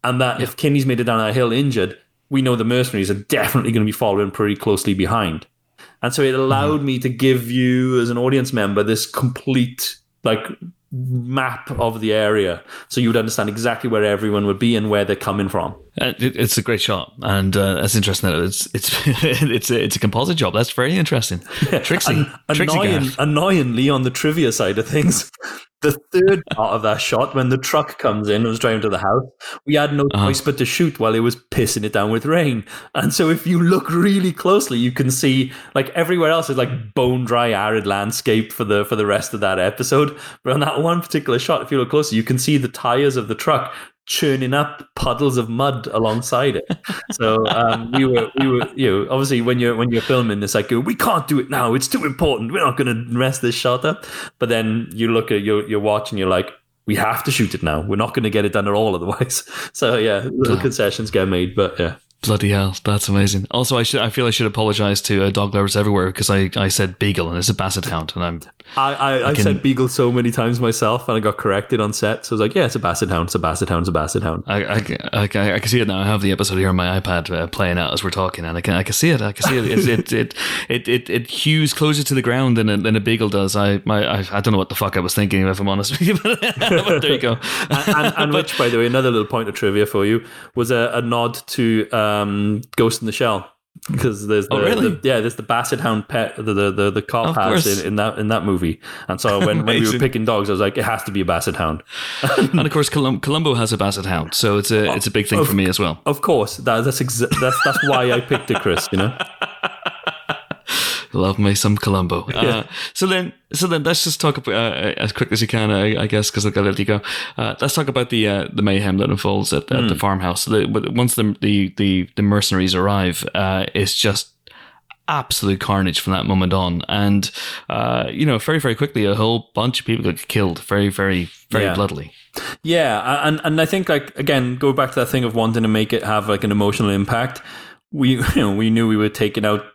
And that if Kinney's made it down that hill injured, we know the mercenaries are definitely going to be following pretty closely behind. And so it allowed mm-hmm. me to give you, as an audience member, this complete like map of the area, so you would understand exactly where everyone would be and where they're coming from. Uh, it's a great shot, and uh, that's interesting. It's it's it's a, it's a composite job. That's very interesting. Trixie, An- Trixie annoying, annoyingly, on the trivia side of things, the third part of that shot, when the truck comes in and was driving to the house, we had no Uh-huh. choice but to shoot while it was pissing it down with rain. And so, if you look really closely, you can see like everywhere else is like bone dry, arid landscape for the for the rest of that episode. But on that one particular shot, if you look closer, you can see the tires of the truck churning up puddles of mud alongside it. So um, we were we were you know obviously when you're when you're filming it's like we can't do it now it's too important we're not going to mess this shot up. But then you look at your your watch and you're like we have to shoot it now. We're not going to get it done at all otherwise. So yeah, little concessions get made, but yeah. Bloody hell, that's amazing. Also, I should I feel I should apologize to uh, dog lovers everywhere because I, I said beagle and it's a basset hound, and I'm I, I, I can- said beagle so many times myself, and I got corrected on set. So I was like, "Yeah, it's a basset hound. It's a basset hound. It's a basset hound." I, I, I, I can see it now. I have the episode here on my iPad uh, playing out as we're talking, and I can I can see it. I can see it. It's, it, it it it it hews closer to the ground than a, than a beagle does. I my I, I don't know what the fuck I was thinking if I'm honest with you, but, but there you go. and, and, and which, by the way, another little point of trivia for you was a, a nod to um, Ghost in the Shell because there's the, Oh, really? the- yeah there's the Basset Hound pet the the the, the cop Of has in, in that in that movie. And so when, when we were picking dogs I was like it has to be a Basset Hound. And of course, Colum- Columbo has a basset hound, so it's a it's a big thing for me as well. of course that, that's exa- that's that's why I picked it Chris you know Love me some Columbo. Uh, so then, so then, let's just talk about, uh, as quick as you can, I, I guess, because I've got to let you go. Uh, let's talk about the uh, the mayhem that unfolds at, at the farmhouse. The, once the, the the the mercenaries arrive, uh, it's just absolute carnage from that moment on, and uh, you know, very very quickly, a whole bunch of people get killed, very very very Yeah. bloodily. Yeah, and and I think like again, go back to that thing of wanting to make it have like an emotional impact. We you know we knew we were taking out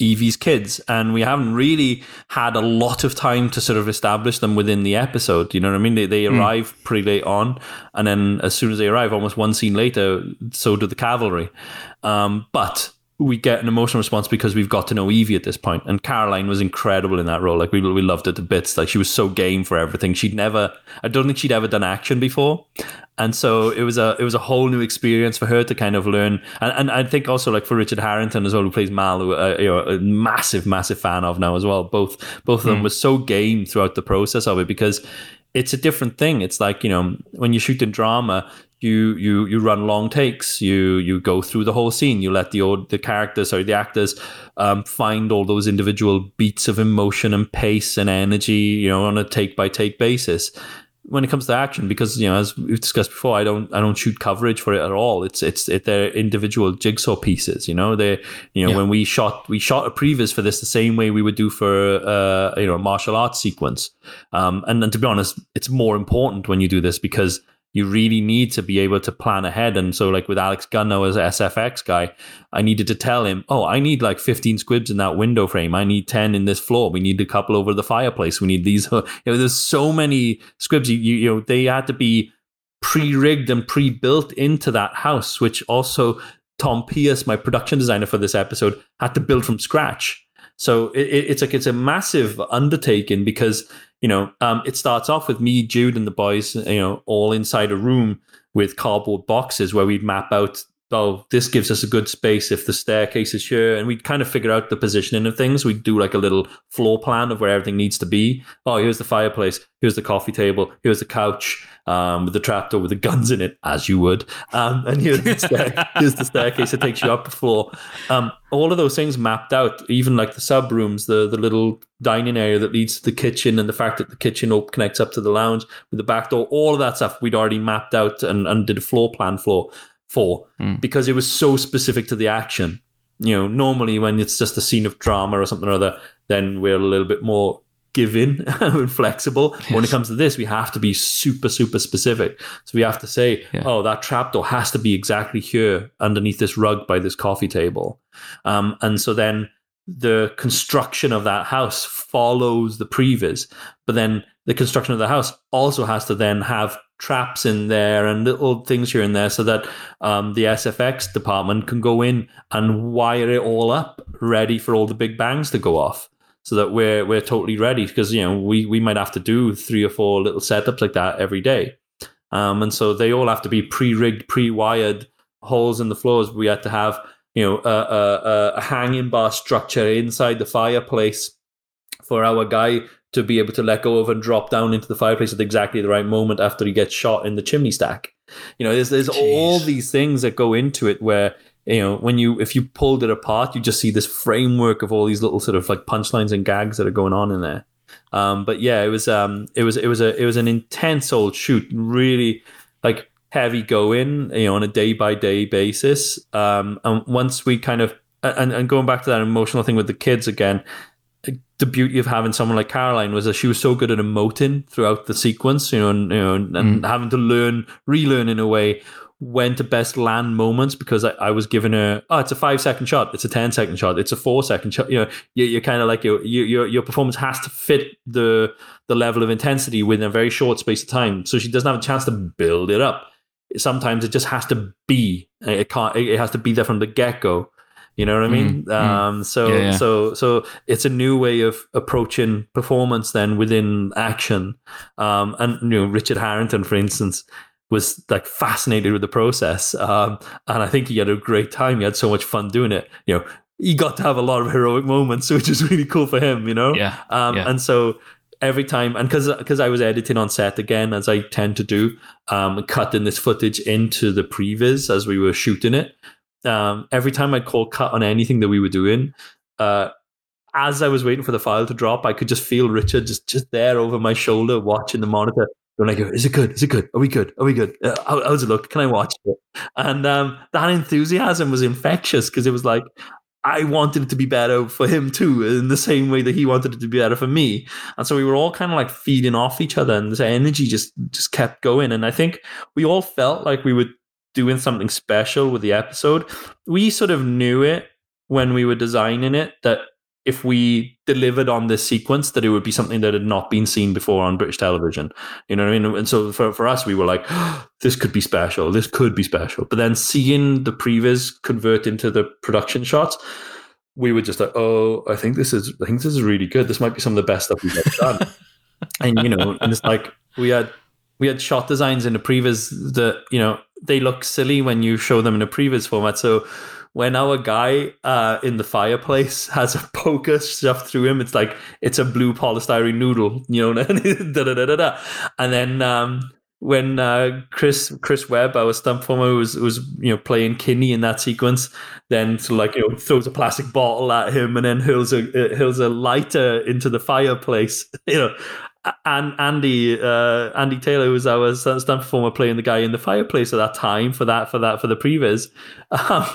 Evie's kids, and we haven't really had a lot of time to sort of establish them within the episode. You know what I mean? They they arrive pretty late on, and then as soon as they arrive, almost one scene later, so do the cavalry. Um, but we get an emotional response because we've got to know Evie at this point, and Caroline was incredible in that role. Like we we loved her to bits. Like she was so game for everything. She'd never, I don't think she'd ever done action before, and so it was a it was a whole new experience for her to kind of learn. And, and I think also like for Richard Harrington as well, who plays Mal, who uh, you know a massive massive fan of now as well. Both both of them were so game throughout the process of it because it's a different thing. It's like you know when you're shooting drama, you you you run long takes. You you go through the whole scene. You let the the characters, or the actors, um, find all those individual beats of emotion and pace and energy. You know, on a take by take basis. When it comes to action, because you know, as we've discussed before, I don't I don't shoot coverage for it at all. It's it's it, they're individual jigsaw pieces. You know, they you know Yeah. when we shot we shot a previs for this the same way we would do for uh you know a martial arts sequence. Um, and, and to be honest, it's more important when you do this because you really need to be able to plan ahead. And so, like with Alex Gunno as SFX guy, I needed to tell him, oh, I need like 15 squibs in that window frame. I need 10 in this floor. We need a couple over the fireplace. We need these. You know, there's so many squibs. You, you, you know, they had to be pre-rigged and pre-built into that house, which also Tom Pierce, my production designer for this episode, had to build from scratch. So it, it- it's like it's a massive undertaking because you know um, it starts off with me, Jude, and the boys, you know, all inside a room with cardboard boxes where we'd map out. Oh, this gives us a good space if the staircase is here, and we'd kind of figure out the positioning of things. We'd do like a little floor plan of where everything needs to be. Oh, here's the fireplace. Here's the coffee table. Here's the couch um, with the trapdoor with the guns in it, as you would. Um, and here's the, stair- here's the staircase that takes you up the floor. Um, all of those things mapped out, even like the sub rooms, the the little dining area that leads to the kitchen, and the fact that the kitchen op- connects up to the lounge with the back door. All of that stuff we'd already mapped out and, and did a floor plan for for Mm. because it was so specific to the action. You know, normally when it's just a scene of drama or something or other, then we're a little bit more giving and flexible. When it comes to this, we have to be super, super specific. So we have to say, Yeah. oh, that trapdoor has to be exactly here underneath this rug by this coffee table. Um, and so then the construction of that house follows the previs, but then the construction of the house also has to then have traps in there and little things here and there so that um, the SFX department can go in and wire it all up ready for all the big bangs to go off so that we're we're totally ready because you know we we might have to do three or four little setups like that every day. Um, and so they all have to be pre-rigged pre-wired holes in the floors. We had to have you know a, a, a- hanging bar structure inside the fireplace for our guy to be able to let go of and drop down into the fireplace at exactly the right moment after he gets shot in the chimney stack. You know, there's there's all these things that go into it where you know when you if you pulled it apart, you just see this framework of all these little sort of like punchlines and gags that are going on in there. Um, but yeah, it was um, it was it was a it was an intense old shoot, really like heavy going, you know, on a day by day basis. Um, and once we kind of and, and going back to that emotional thing with the kids again, the beauty of having someone like Caroline was that she was so good at emoting throughout the sequence, you know, and, you know, and, and having to learn, relearn in a way when to best land moments because I, I was given a oh, it's a five second shot, it's a ten second shot, it's a four second shot. You know, you, you're kind of like your, your your performance has to fit the the level of intensity within a very short space of time, so she doesn't have a chance to build it up. Sometimes it just has to be. It can't. It has to be there from the get go. You know what I mean? Mm, mm. Um, so Yeah, yeah. so so it's a new way of approaching performance then within action. Um, and you know, Richard Harrington, for instance, was like fascinated with the process. Um, and I think he had a great time. He had so much fun doing it. You know, he got to have a lot of heroic moments, which is really cool for him. You know, Yeah, Um, yeah. and so every time, and because because I was editing on set again, as I tend to do, um, cutting this footage into the previs as we were shooting it. Um, every time I'd call cut on anything that we were doing, uh, as I was waiting for the file to drop, I could just feel Richard just just there over my shoulder watching the monitor. Going like, is it good? Is it good? Are we good? Are we good? Uh, how, how's it look? Can I watch it? And um, that enthusiasm was infectious because it was like I wanted it to be better for him too, in the same way that he wanted it to be better for me. And so we were all kind of like feeding off each other, and this energy just just kept going. And I think we all felt like we were doing something special with the episode. We sort of knew it when we were designing it that if we delivered on this sequence that it would be something that had not been seen before on British television. You know what I mean? And so for, for us, we were like, this could be special. This could be special. But then seeing the previs convert into the production shots, we were just like, oh, I think this is I think this is really good. This might be some of the best stuff we've ever done. and you know, and it's like we had we had shot designs in the previs that you know they look silly when you show them in a previs format. So when our guy uh, in the fireplace has a poker shoved through him, it's like it's a blue polystyrene noodle, you know, and then um, when uh, Chris Chris Webb, our stunt performer, was was you know playing Kinney in that sequence, then like you know throws a plastic bottle at him and then hurls a uh, hurls a lighter into the fireplace. You know, and Andy uh, Andy Taylor, was our stunt performer, playing the guy in the fireplace at that time for that for that for the previs, um,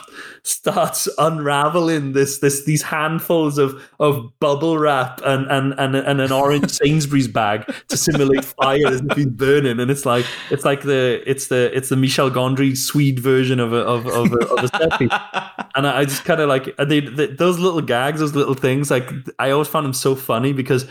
starts unraveling this this these handfuls of of bubble wrap and and and, and an orange Sainsbury's bag to simulate fire as if he's burning, and it's like it's like the it's the it's the Michel Gondry Swede version of a of of a, of a set piece. and I, I just kind of like they, they, those little gags, those little things. Like I always found them so funny because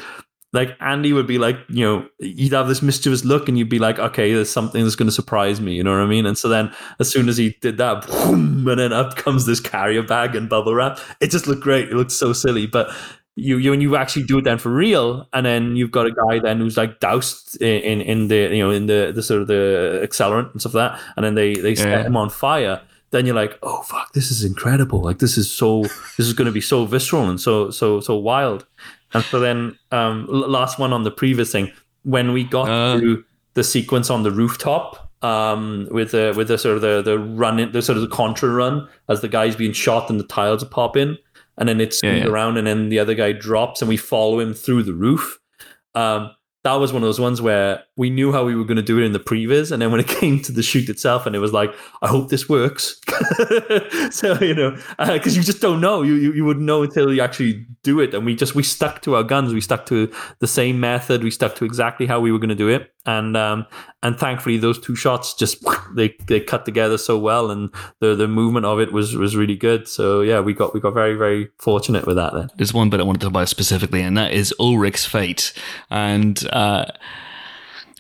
like Andy would be like, you know, he'd have this mischievous look, and you'd be like, okay, there's something that's going to surprise me, you know what I mean? And so then, as soon as he did that, boom, and then up comes this carrier bag and bubble wrap. It just looked great. It looked so silly, but you, you when you actually do it then for real, and then you've got a guy then who's like doused in in, in the you know in the the sort of the accelerant and stuff like that, and then they they set Yeah. him on fire. Then you're like, oh fuck, this is incredible! Like this is so this is going to be so visceral and so so so wild. And so then, um, l- last one on the previs thing, when we got Uh. to the sequence on the rooftop, um, with the with the sort of the the run in, the sort of the contra run as the guy's being shot and the tiles pop in, and then it's spins yeah. around and then the other guy drops and we follow him through the roof. Um, that was one of those ones where we knew how we were going to do it in the previs, and then when it came to the shoot itself, and it was like, I hope this works. so you know, because you just don't know, you, you you wouldn't know until you actually do it. And we just we stuck to our guns, we stuck to the same method, we stuck to exactly how we were going to do it, and um and thankfully those two shots just they they cut together so well, and the the movement of it was was really good. So yeah, we got we got very very fortunate with that then. There's one bit I wanted to talk about specifically, and that is Ulrich's fate. And uh,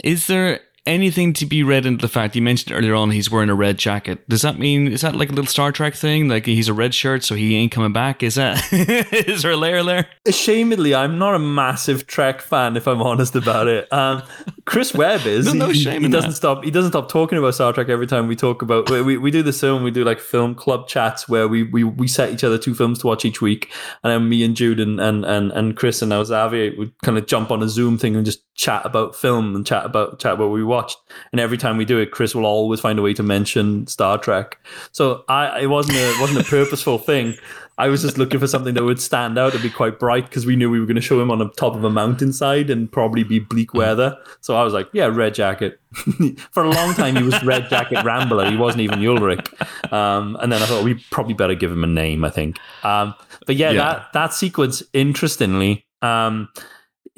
is there anything to be read into the fact you mentioned earlier on he's wearing a red jacket? Does that mean is that like a little Star Trek thing? Like he's a red shirt, so he ain't coming back? Is that is there a layer there? Ashamedly, I'm not a massive Trek fan, if I'm honest about it. Um, Chris Webb is. No, no he, shame he in doesn't that. stop. He doesn't stop talking about Star Trek every time we talk about. We, we, we do this film. We do like film club chats where we, we we set each other two films to watch each week, and then me and Jude and and and, and Chris and now Xavier would kind of jump on a Zoom thing and just chat about film and chat about chat about what we watched. And every time we do it, Chris will always find a way to mention Star Trek. So I it wasn't a it wasn't a purposeful thing. I was just looking for something that would stand out and be quite bright because we knew we were going to show him on the top of a mountainside and probably be bleak weather. So I was like, yeah, red jacket. for a long time, he was red jacket Rambler. He wasn't even Ulrich. Um, and then I thought we probably better give him a name. I think. Um, but yeah, Yeah. that that sequence, interestingly. Um,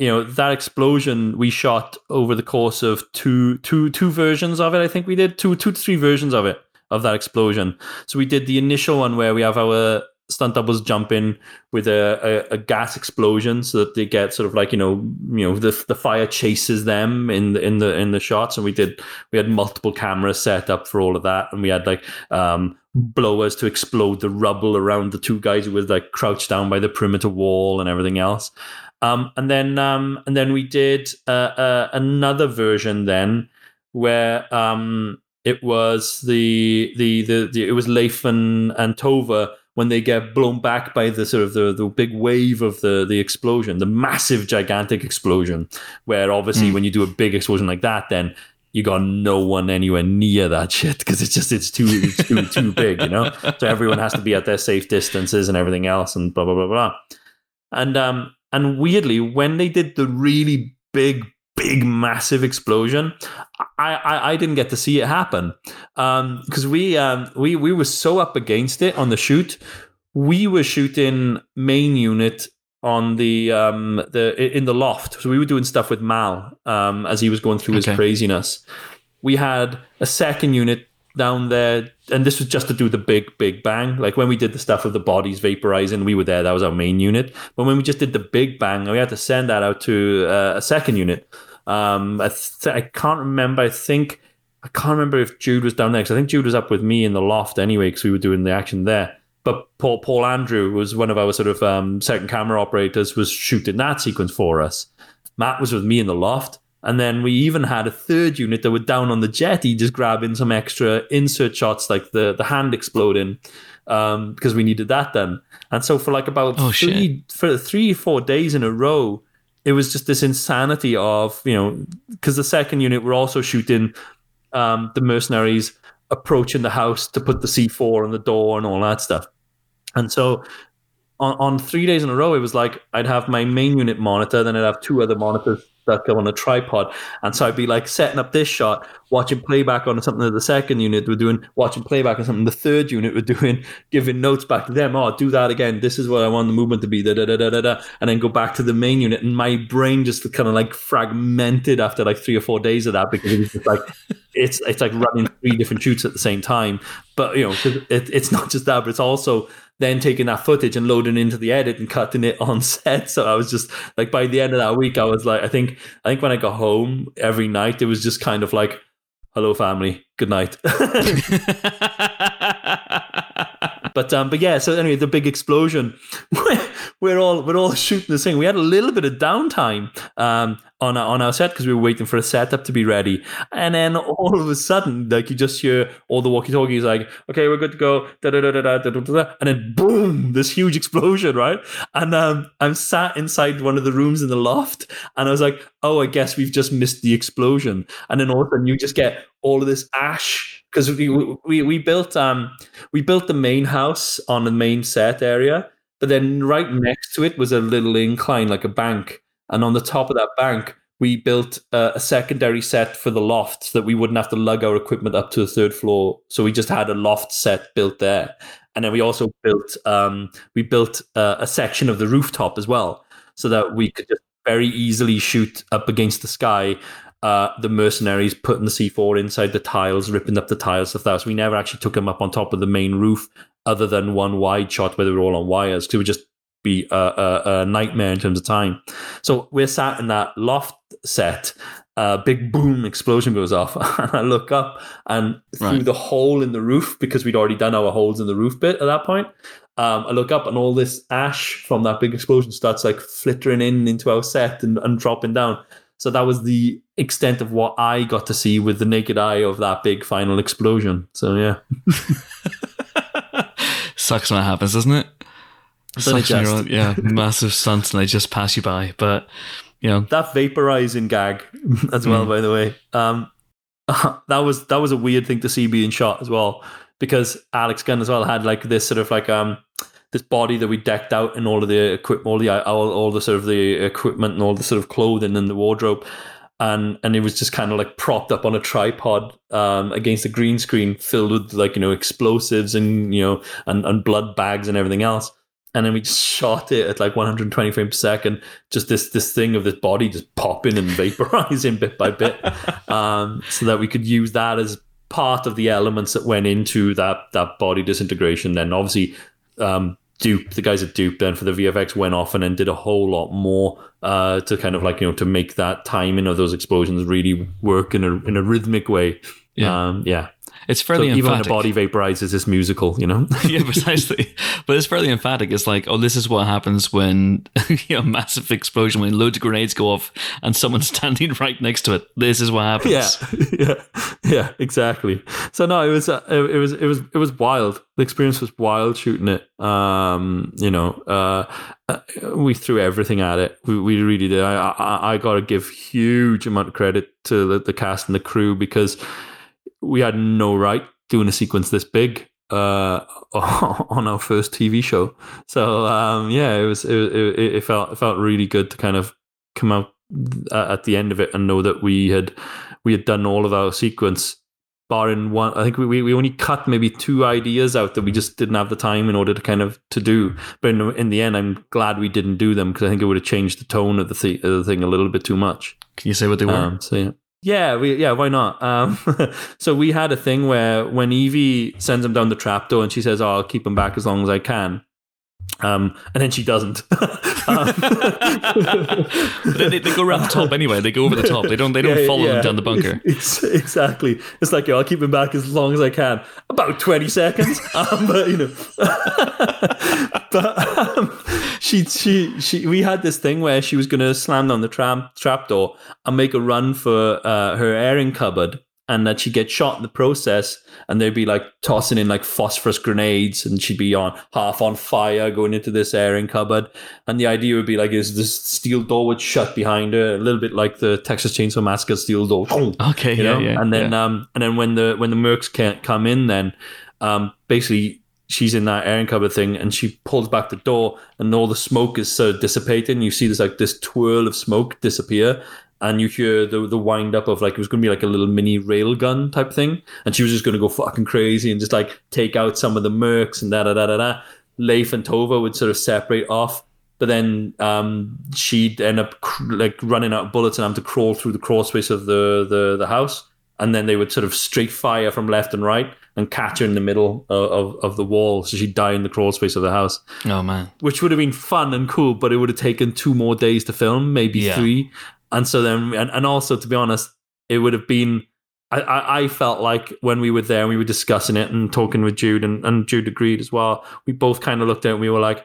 you know that explosion we shot over the course of two two two versions of it i think we did. Two two to three versions of it of that explosion. So we did the initial one where we have our stunt doubles jump in with a, a, a gas explosion so that they get sort of like you know you know the the fire chases them in the in the in the shots. And we did we had multiple cameras set up for all of that. And we had like um blowers to explode the rubble around the two guys who was like crouched down by the perimeter wall and everything else um, and then um, and then we did uh, uh, another version then where um, it was the, the the the it was Leif and, and Tova when they get blown back by the sort of the, the big wave of the the explosion, the massive gigantic explosion, where obviously when you do a big explosion like that, then you got no one anywhere near that shit because it's just it's too it's too too big, you know. So everyone has to be at their safe distances and everything else, and blah blah blah blah. And um and weirdly, when they did the really big, big, massive explosion, I I, I didn't get to see it happen because we um we we were so up against it on the shoot. We were shooting main unit on the um the in the loft, so we were doing stuff with Mal um as he was going through Okay. his craziness. We had a second unit down there, and this was just to do the big, big bang. Like when we did the stuff with the bodies vaporizing, we were there. That was our main unit. But when we just did the big bang, we had to send that out to uh, a second unit. Um, I, th- I can't remember. I think I can't remember if Jude was down because I think Jude was up with me in the loft anyway because we were doing the action there. But Paul Paul Andrew was one of our sort of um, second camera operators was shooting that sequence for us. Matt was with me in the loft. And then we even had a third unit that were down on the jetty, just grabbing some extra insert shots, like the, the hand exploding, um, because we needed that then. And so for like about Oh, three for three four days in a row, it was just this insanity of you know because the second unit were also shooting um, the mercenaries approaching the house to put the C4 on the door and all that stuff. And so on, on three days in a row, it was like I'd have my main unit monitor, then I'd have two other monitors go on a tripod. And so I'd be like setting up this shot, watching playback on something that the second unit were doing, watching playback on something the third unit were doing, giving notes back to them. Oh, do that again. This is what I want the movement to be. Da, da, da, da, da, da. And then go back to the main unit. And my brain just kind of like fragmented after like three or four days of that because it was just like, it's, it's like running three different shoots at the same time. But, you know, it, it's not just that, but it's also then taking that footage and loading into the edit and cutting it on set. So I was just like, by the end of that week, I was like, I think, I think when I got home every night, it was just kind of like, hello family, good night. but um, but yeah. So anyway, the big explosion. We're all we're all shooting this thing. We had a little bit of downtime um, on our, on our set because we were waiting for a setup to be ready, and then all of a sudden, like you just hear all the walkie-talkies like, "Okay, we're good to go," da da da da da da da, and then boom, this huge explosion, right? And um, I'm sat inside one of the rooms in the loft, and I was like, "Oh, I guess we've just missed the explosion," and then all of a sudden you just get all of this ash because we, we we built um we built the main house on the main set area but then right next to it was a little incline, like a bank. And on the top of that bank, we built a, a secondary set for the loft so that we wouldn't have to lug our equipment up to the third floor. So we just had a loft set built there. And then we also built um, we built uh, a section of the rooftop as well, so that we could just very easily shoot up against the sky uh, the mercenaries putting the C4 inside the tiles, ripping up the tiles of that. So we never actually took them up on top of the main roof other than one wide shot where they were all on wires because it would just be a, a, a, nightmare in terms of time. So we're sat in that loft set. A uh, big boom explosion goes off, and I look up and through right. the hole in the roof because we'd already done our holes in the roof bit at that point. Um, I look up and all this ash from that big explosion starts like flittering in into our set and, and dropping down. So that was the extent of what I got to see with the naked eye of that big final explosion. So yeah. Sucks when it happens, doesn't it? Sucks when you're yeah, massive stunts and they just pass you by. But you know that vaporizing gag as well. Mm. By the way, um, that was that was a weird thing to see being shot as well because Alex Gunn as well had like this sort of like um this body that we decked out in all of the equipment, all the all, all the sort of the equipment and all the sort of clothing and the wardrobe, and and it was just kind of like propped up on a tripod um, against a green screen filled with like you know explosives and you know and, and blood bags and everything else. And then we just shot it at like 120 frames per second. Just this this thing of this body just popping and vaporizing bit by bit, um, so that we could use that as part of the elements that went into that that body disintegration. Then obviously um, Dupe, the guys at Dupe, then for the VFX went off and then did a whole lot more uh, to kind of like you know to make that timing of those explosions really work in a in a rhythmic way. Yeah, um, yeah. It's fairly so even when the body vaporizes, it's musical, you know. yeah, precisely. But it's fairly emphatic. It's like, oh, this is what happens when you know massive explosion, when loads of grenades go off, and someone's standing right next to it. This is what happens. Yeah, yeah, yeah, exactly. So no, it was uh, it was it was it was wild. The experience was wild shooting it. Um, you know, uh, uh we threw everything at it. We, we really did. I I, I got to give huge amount of credit to the, the cast and the crew because we had no right doing a sequence this big uh, on our first TV show. So um, yeah, it was it, it, it, felt it felt really good to kind of come out at the end of it and know that we had we had done all of our sequence. Barring one, I think we, we only cut maybe two ideas out that we just didn't have the time in order to kind of to do. But in, in the end, I'm glad we didn't do them because I think it would have changed the tone of the, th- of the thing a little bit too much. Can you say what they were? Um, so yeah. Yeah, we yeah, why not? Um, so we had a thing where when Evie sends him down the trapdoor and she says, "Oh, I'll keep him back as long as I can," um, and then she doesn't. um, they, they, they, go around the top anyway. They go over the top. They don't. They don't yeah, follow yeah. them down the bunker. It's, it's, exactly. It's like, yo, I'll keep him back as long as I can. About twenty seconds, um, but you know. but um, she, she, she. We had this thing where she was going to slam down the trap trap door and make a run for uh, her airing cupboard and that she'd get shot in the process and they'd be like tossing in like phosphorus grenades and she'd be on half on fire going into this airing cupboard. And the idea would be like is this steel door would shut behind her a little bit like the texas chainsaw massacre steel door. Okay you yeah, know? yeah, and then yeah. um and then when the when the mercs can't come in then um basically she's in that airing cupboard thing and she pulls back the door and all the smoke is sort of dissipating. You see this like this twirl of smoke disappear and you hear the the wind up of like it was going to be like a little mini rail gun type thing, and she was just going to go fucking crazy and just like take out some of the mercs and da da da da da. Leif and Tova would sort of separate off, but then um, she'd end up cr- like running out of bullets and have to crawl through the crawl space of the the the house, and then they would sort of straight fire from left and right and catch her in the middle of, of, of the wall, so she'd die in the crawl space of the house oh man which would have been fun and cool, but it would have taken two more days to film, maybe Yeah. three. And so then, and, and also to be honest, it would have been. I, I, felt like when we were there and we were discussing it and talking with Jude, and, and Jude agreed as well. We both kind of looked at it and we were like,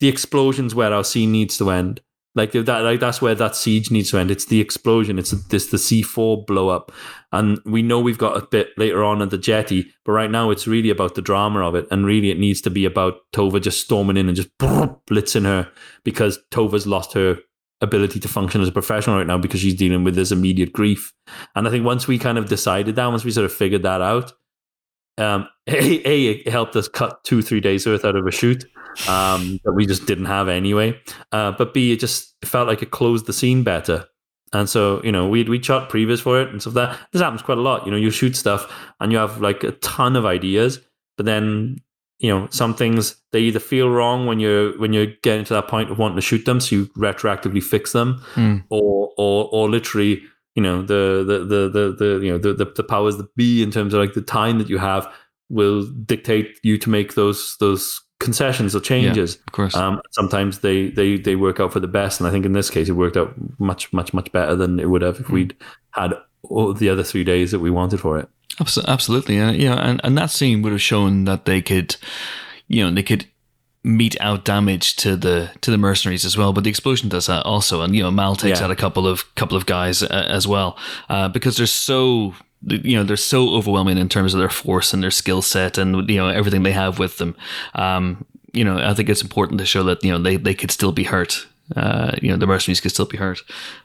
the explosion's where our scene needs to end. Like that, like that's where that siege needs to end. It's the explosion. It's this the C four blow up, and we know we've got a bit later on at the jetty, but right now it's really about the drama of it, and really it needs to be about Tova just storming in and just blitzing her because Tova's lost her ability to function as a professional right now because she's dealing with this immediate grief. And I think once we kind of decided that, once we sort of figured that out, um, a, a it helped us cut two three days worth out of a shoot um, that we just didn't have anyway. Uh, but B, it just felt like it closed the scene better. And so, you know, we we shot previs for it and stuff like that. This happens quite a lot. You know, you shoot stuff and you have like a ton of ideas, but then you know some things they either feel wrong when you're when you're getting to that point of wanting to shoot them, so you retroactively fix them, Mm. or or or literally, you know, the the the the, the you know the, the the powers that be in terms of like the time that you have will dictate you to make those those concessions or changes. of course Um, sometimes they, they they work out for the best, and I think in this case it worked out much much much better than it would have if we'd had all the other three days that we wanted for it. Abso- Absolutely, yeah, yeah, and and that scene would have shown that they could, you know, they could mete out damage to the to the mercenaries as well. But the explosion does that also, and you know, Mal takes Yeah. out a couple of couple of guys uh, as well uh, because they're so. You know they're so overwhelming in terms of their force and their skill set and you know everything they have with them. Um, you know I think it's important to show that you know they, they could still be hurt. Uh, you know the mercenaries could still be hurt,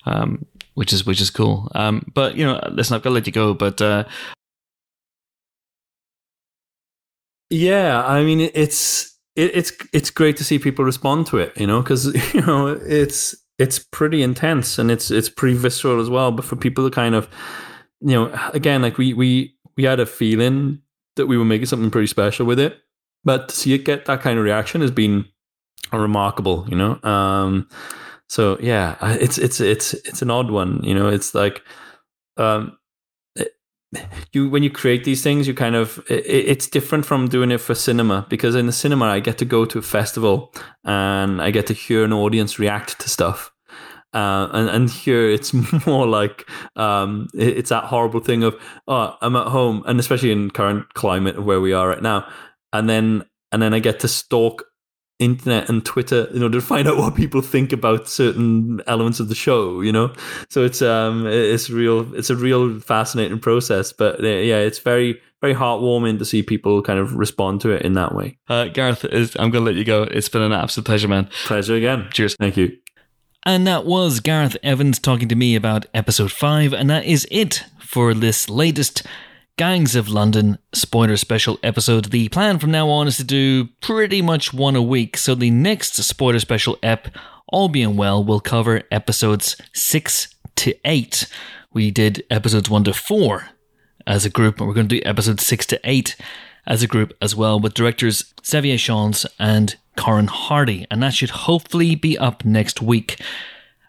um, which is which is cool. Um, but you know listen, I've got to let you go. But uh, Yeah, I mean it's it, it's it's great to see people respond to it, you know, because you know it's it's pretty intense and it's it's pretty visceral as well. But for people to kind of, you know, again, like we we we had a feeling that we were making something pretty special with it, but to see it get that kind of reaction has been remarkable, you know. Um, so yeah, it's it's it's it's an odd one, you know. It's like um, you when you create these things, you kind of it, it's different from doing it for cinema because in the cinema I get to go to a festival and I get to hear an audience react to stuff. Uh, and and here it's more like um, it- it's that horrible thing of oh I'm at home and especially in current climate where we are right now and then and then I get to stalk internet and Twitter in order to find out what people think about certain elements of the show. You know, so it's um it's real it's a real fascinating process. But uh, yeah, it's very very heartwarming to see people kind of respond to it in that way. uh, Gareth, is, I'm going to let you go. It's been an absolute pleasure, man. Pleasure again. Cheers. Thank you. And that was Gareth Evans talking to me about episode 5, and that is it for this latest Gangs of London spoiler special episode. The plan from now on is to do pretty much one a week, so the next spoiler special ep, all being well, will cover episodes 6 to 8. We did episodes 1 to 4 as a group, and we're going to do episodes 6 to 8 as a group as well with directors Xavier Gens and Corin Hardy, and that should hopefully be up next week.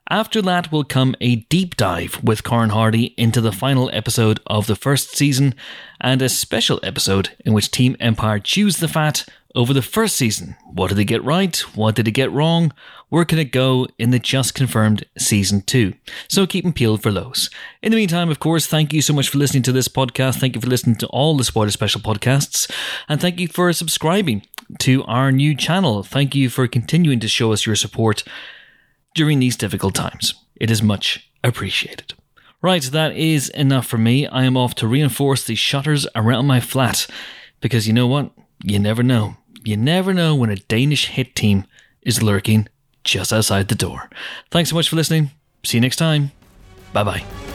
After that will come a deep dive with Corin Hardy into the final episode of the first season and a special episode in which Team Empire chews the fat over the first season. What did they get right? What did it get wrong? Where can it go in the just confirmed season 2? So keep them peeled for those. In the meantime, of course, thank you so much for listening to this podcast. Thank you for listening to all the Spoiler Special podcasts. And thank you for subscribing to our new channel. Thank you for continuing to show us your support during these difficult times. It is much appreciated. Right, that is enough for me. I am off to reinforce the shutters around my flat because you know what? You never know. You never know when a Danish hit team is lurking just outside the door. Thanks so much for listening. See you next time. Bye bye.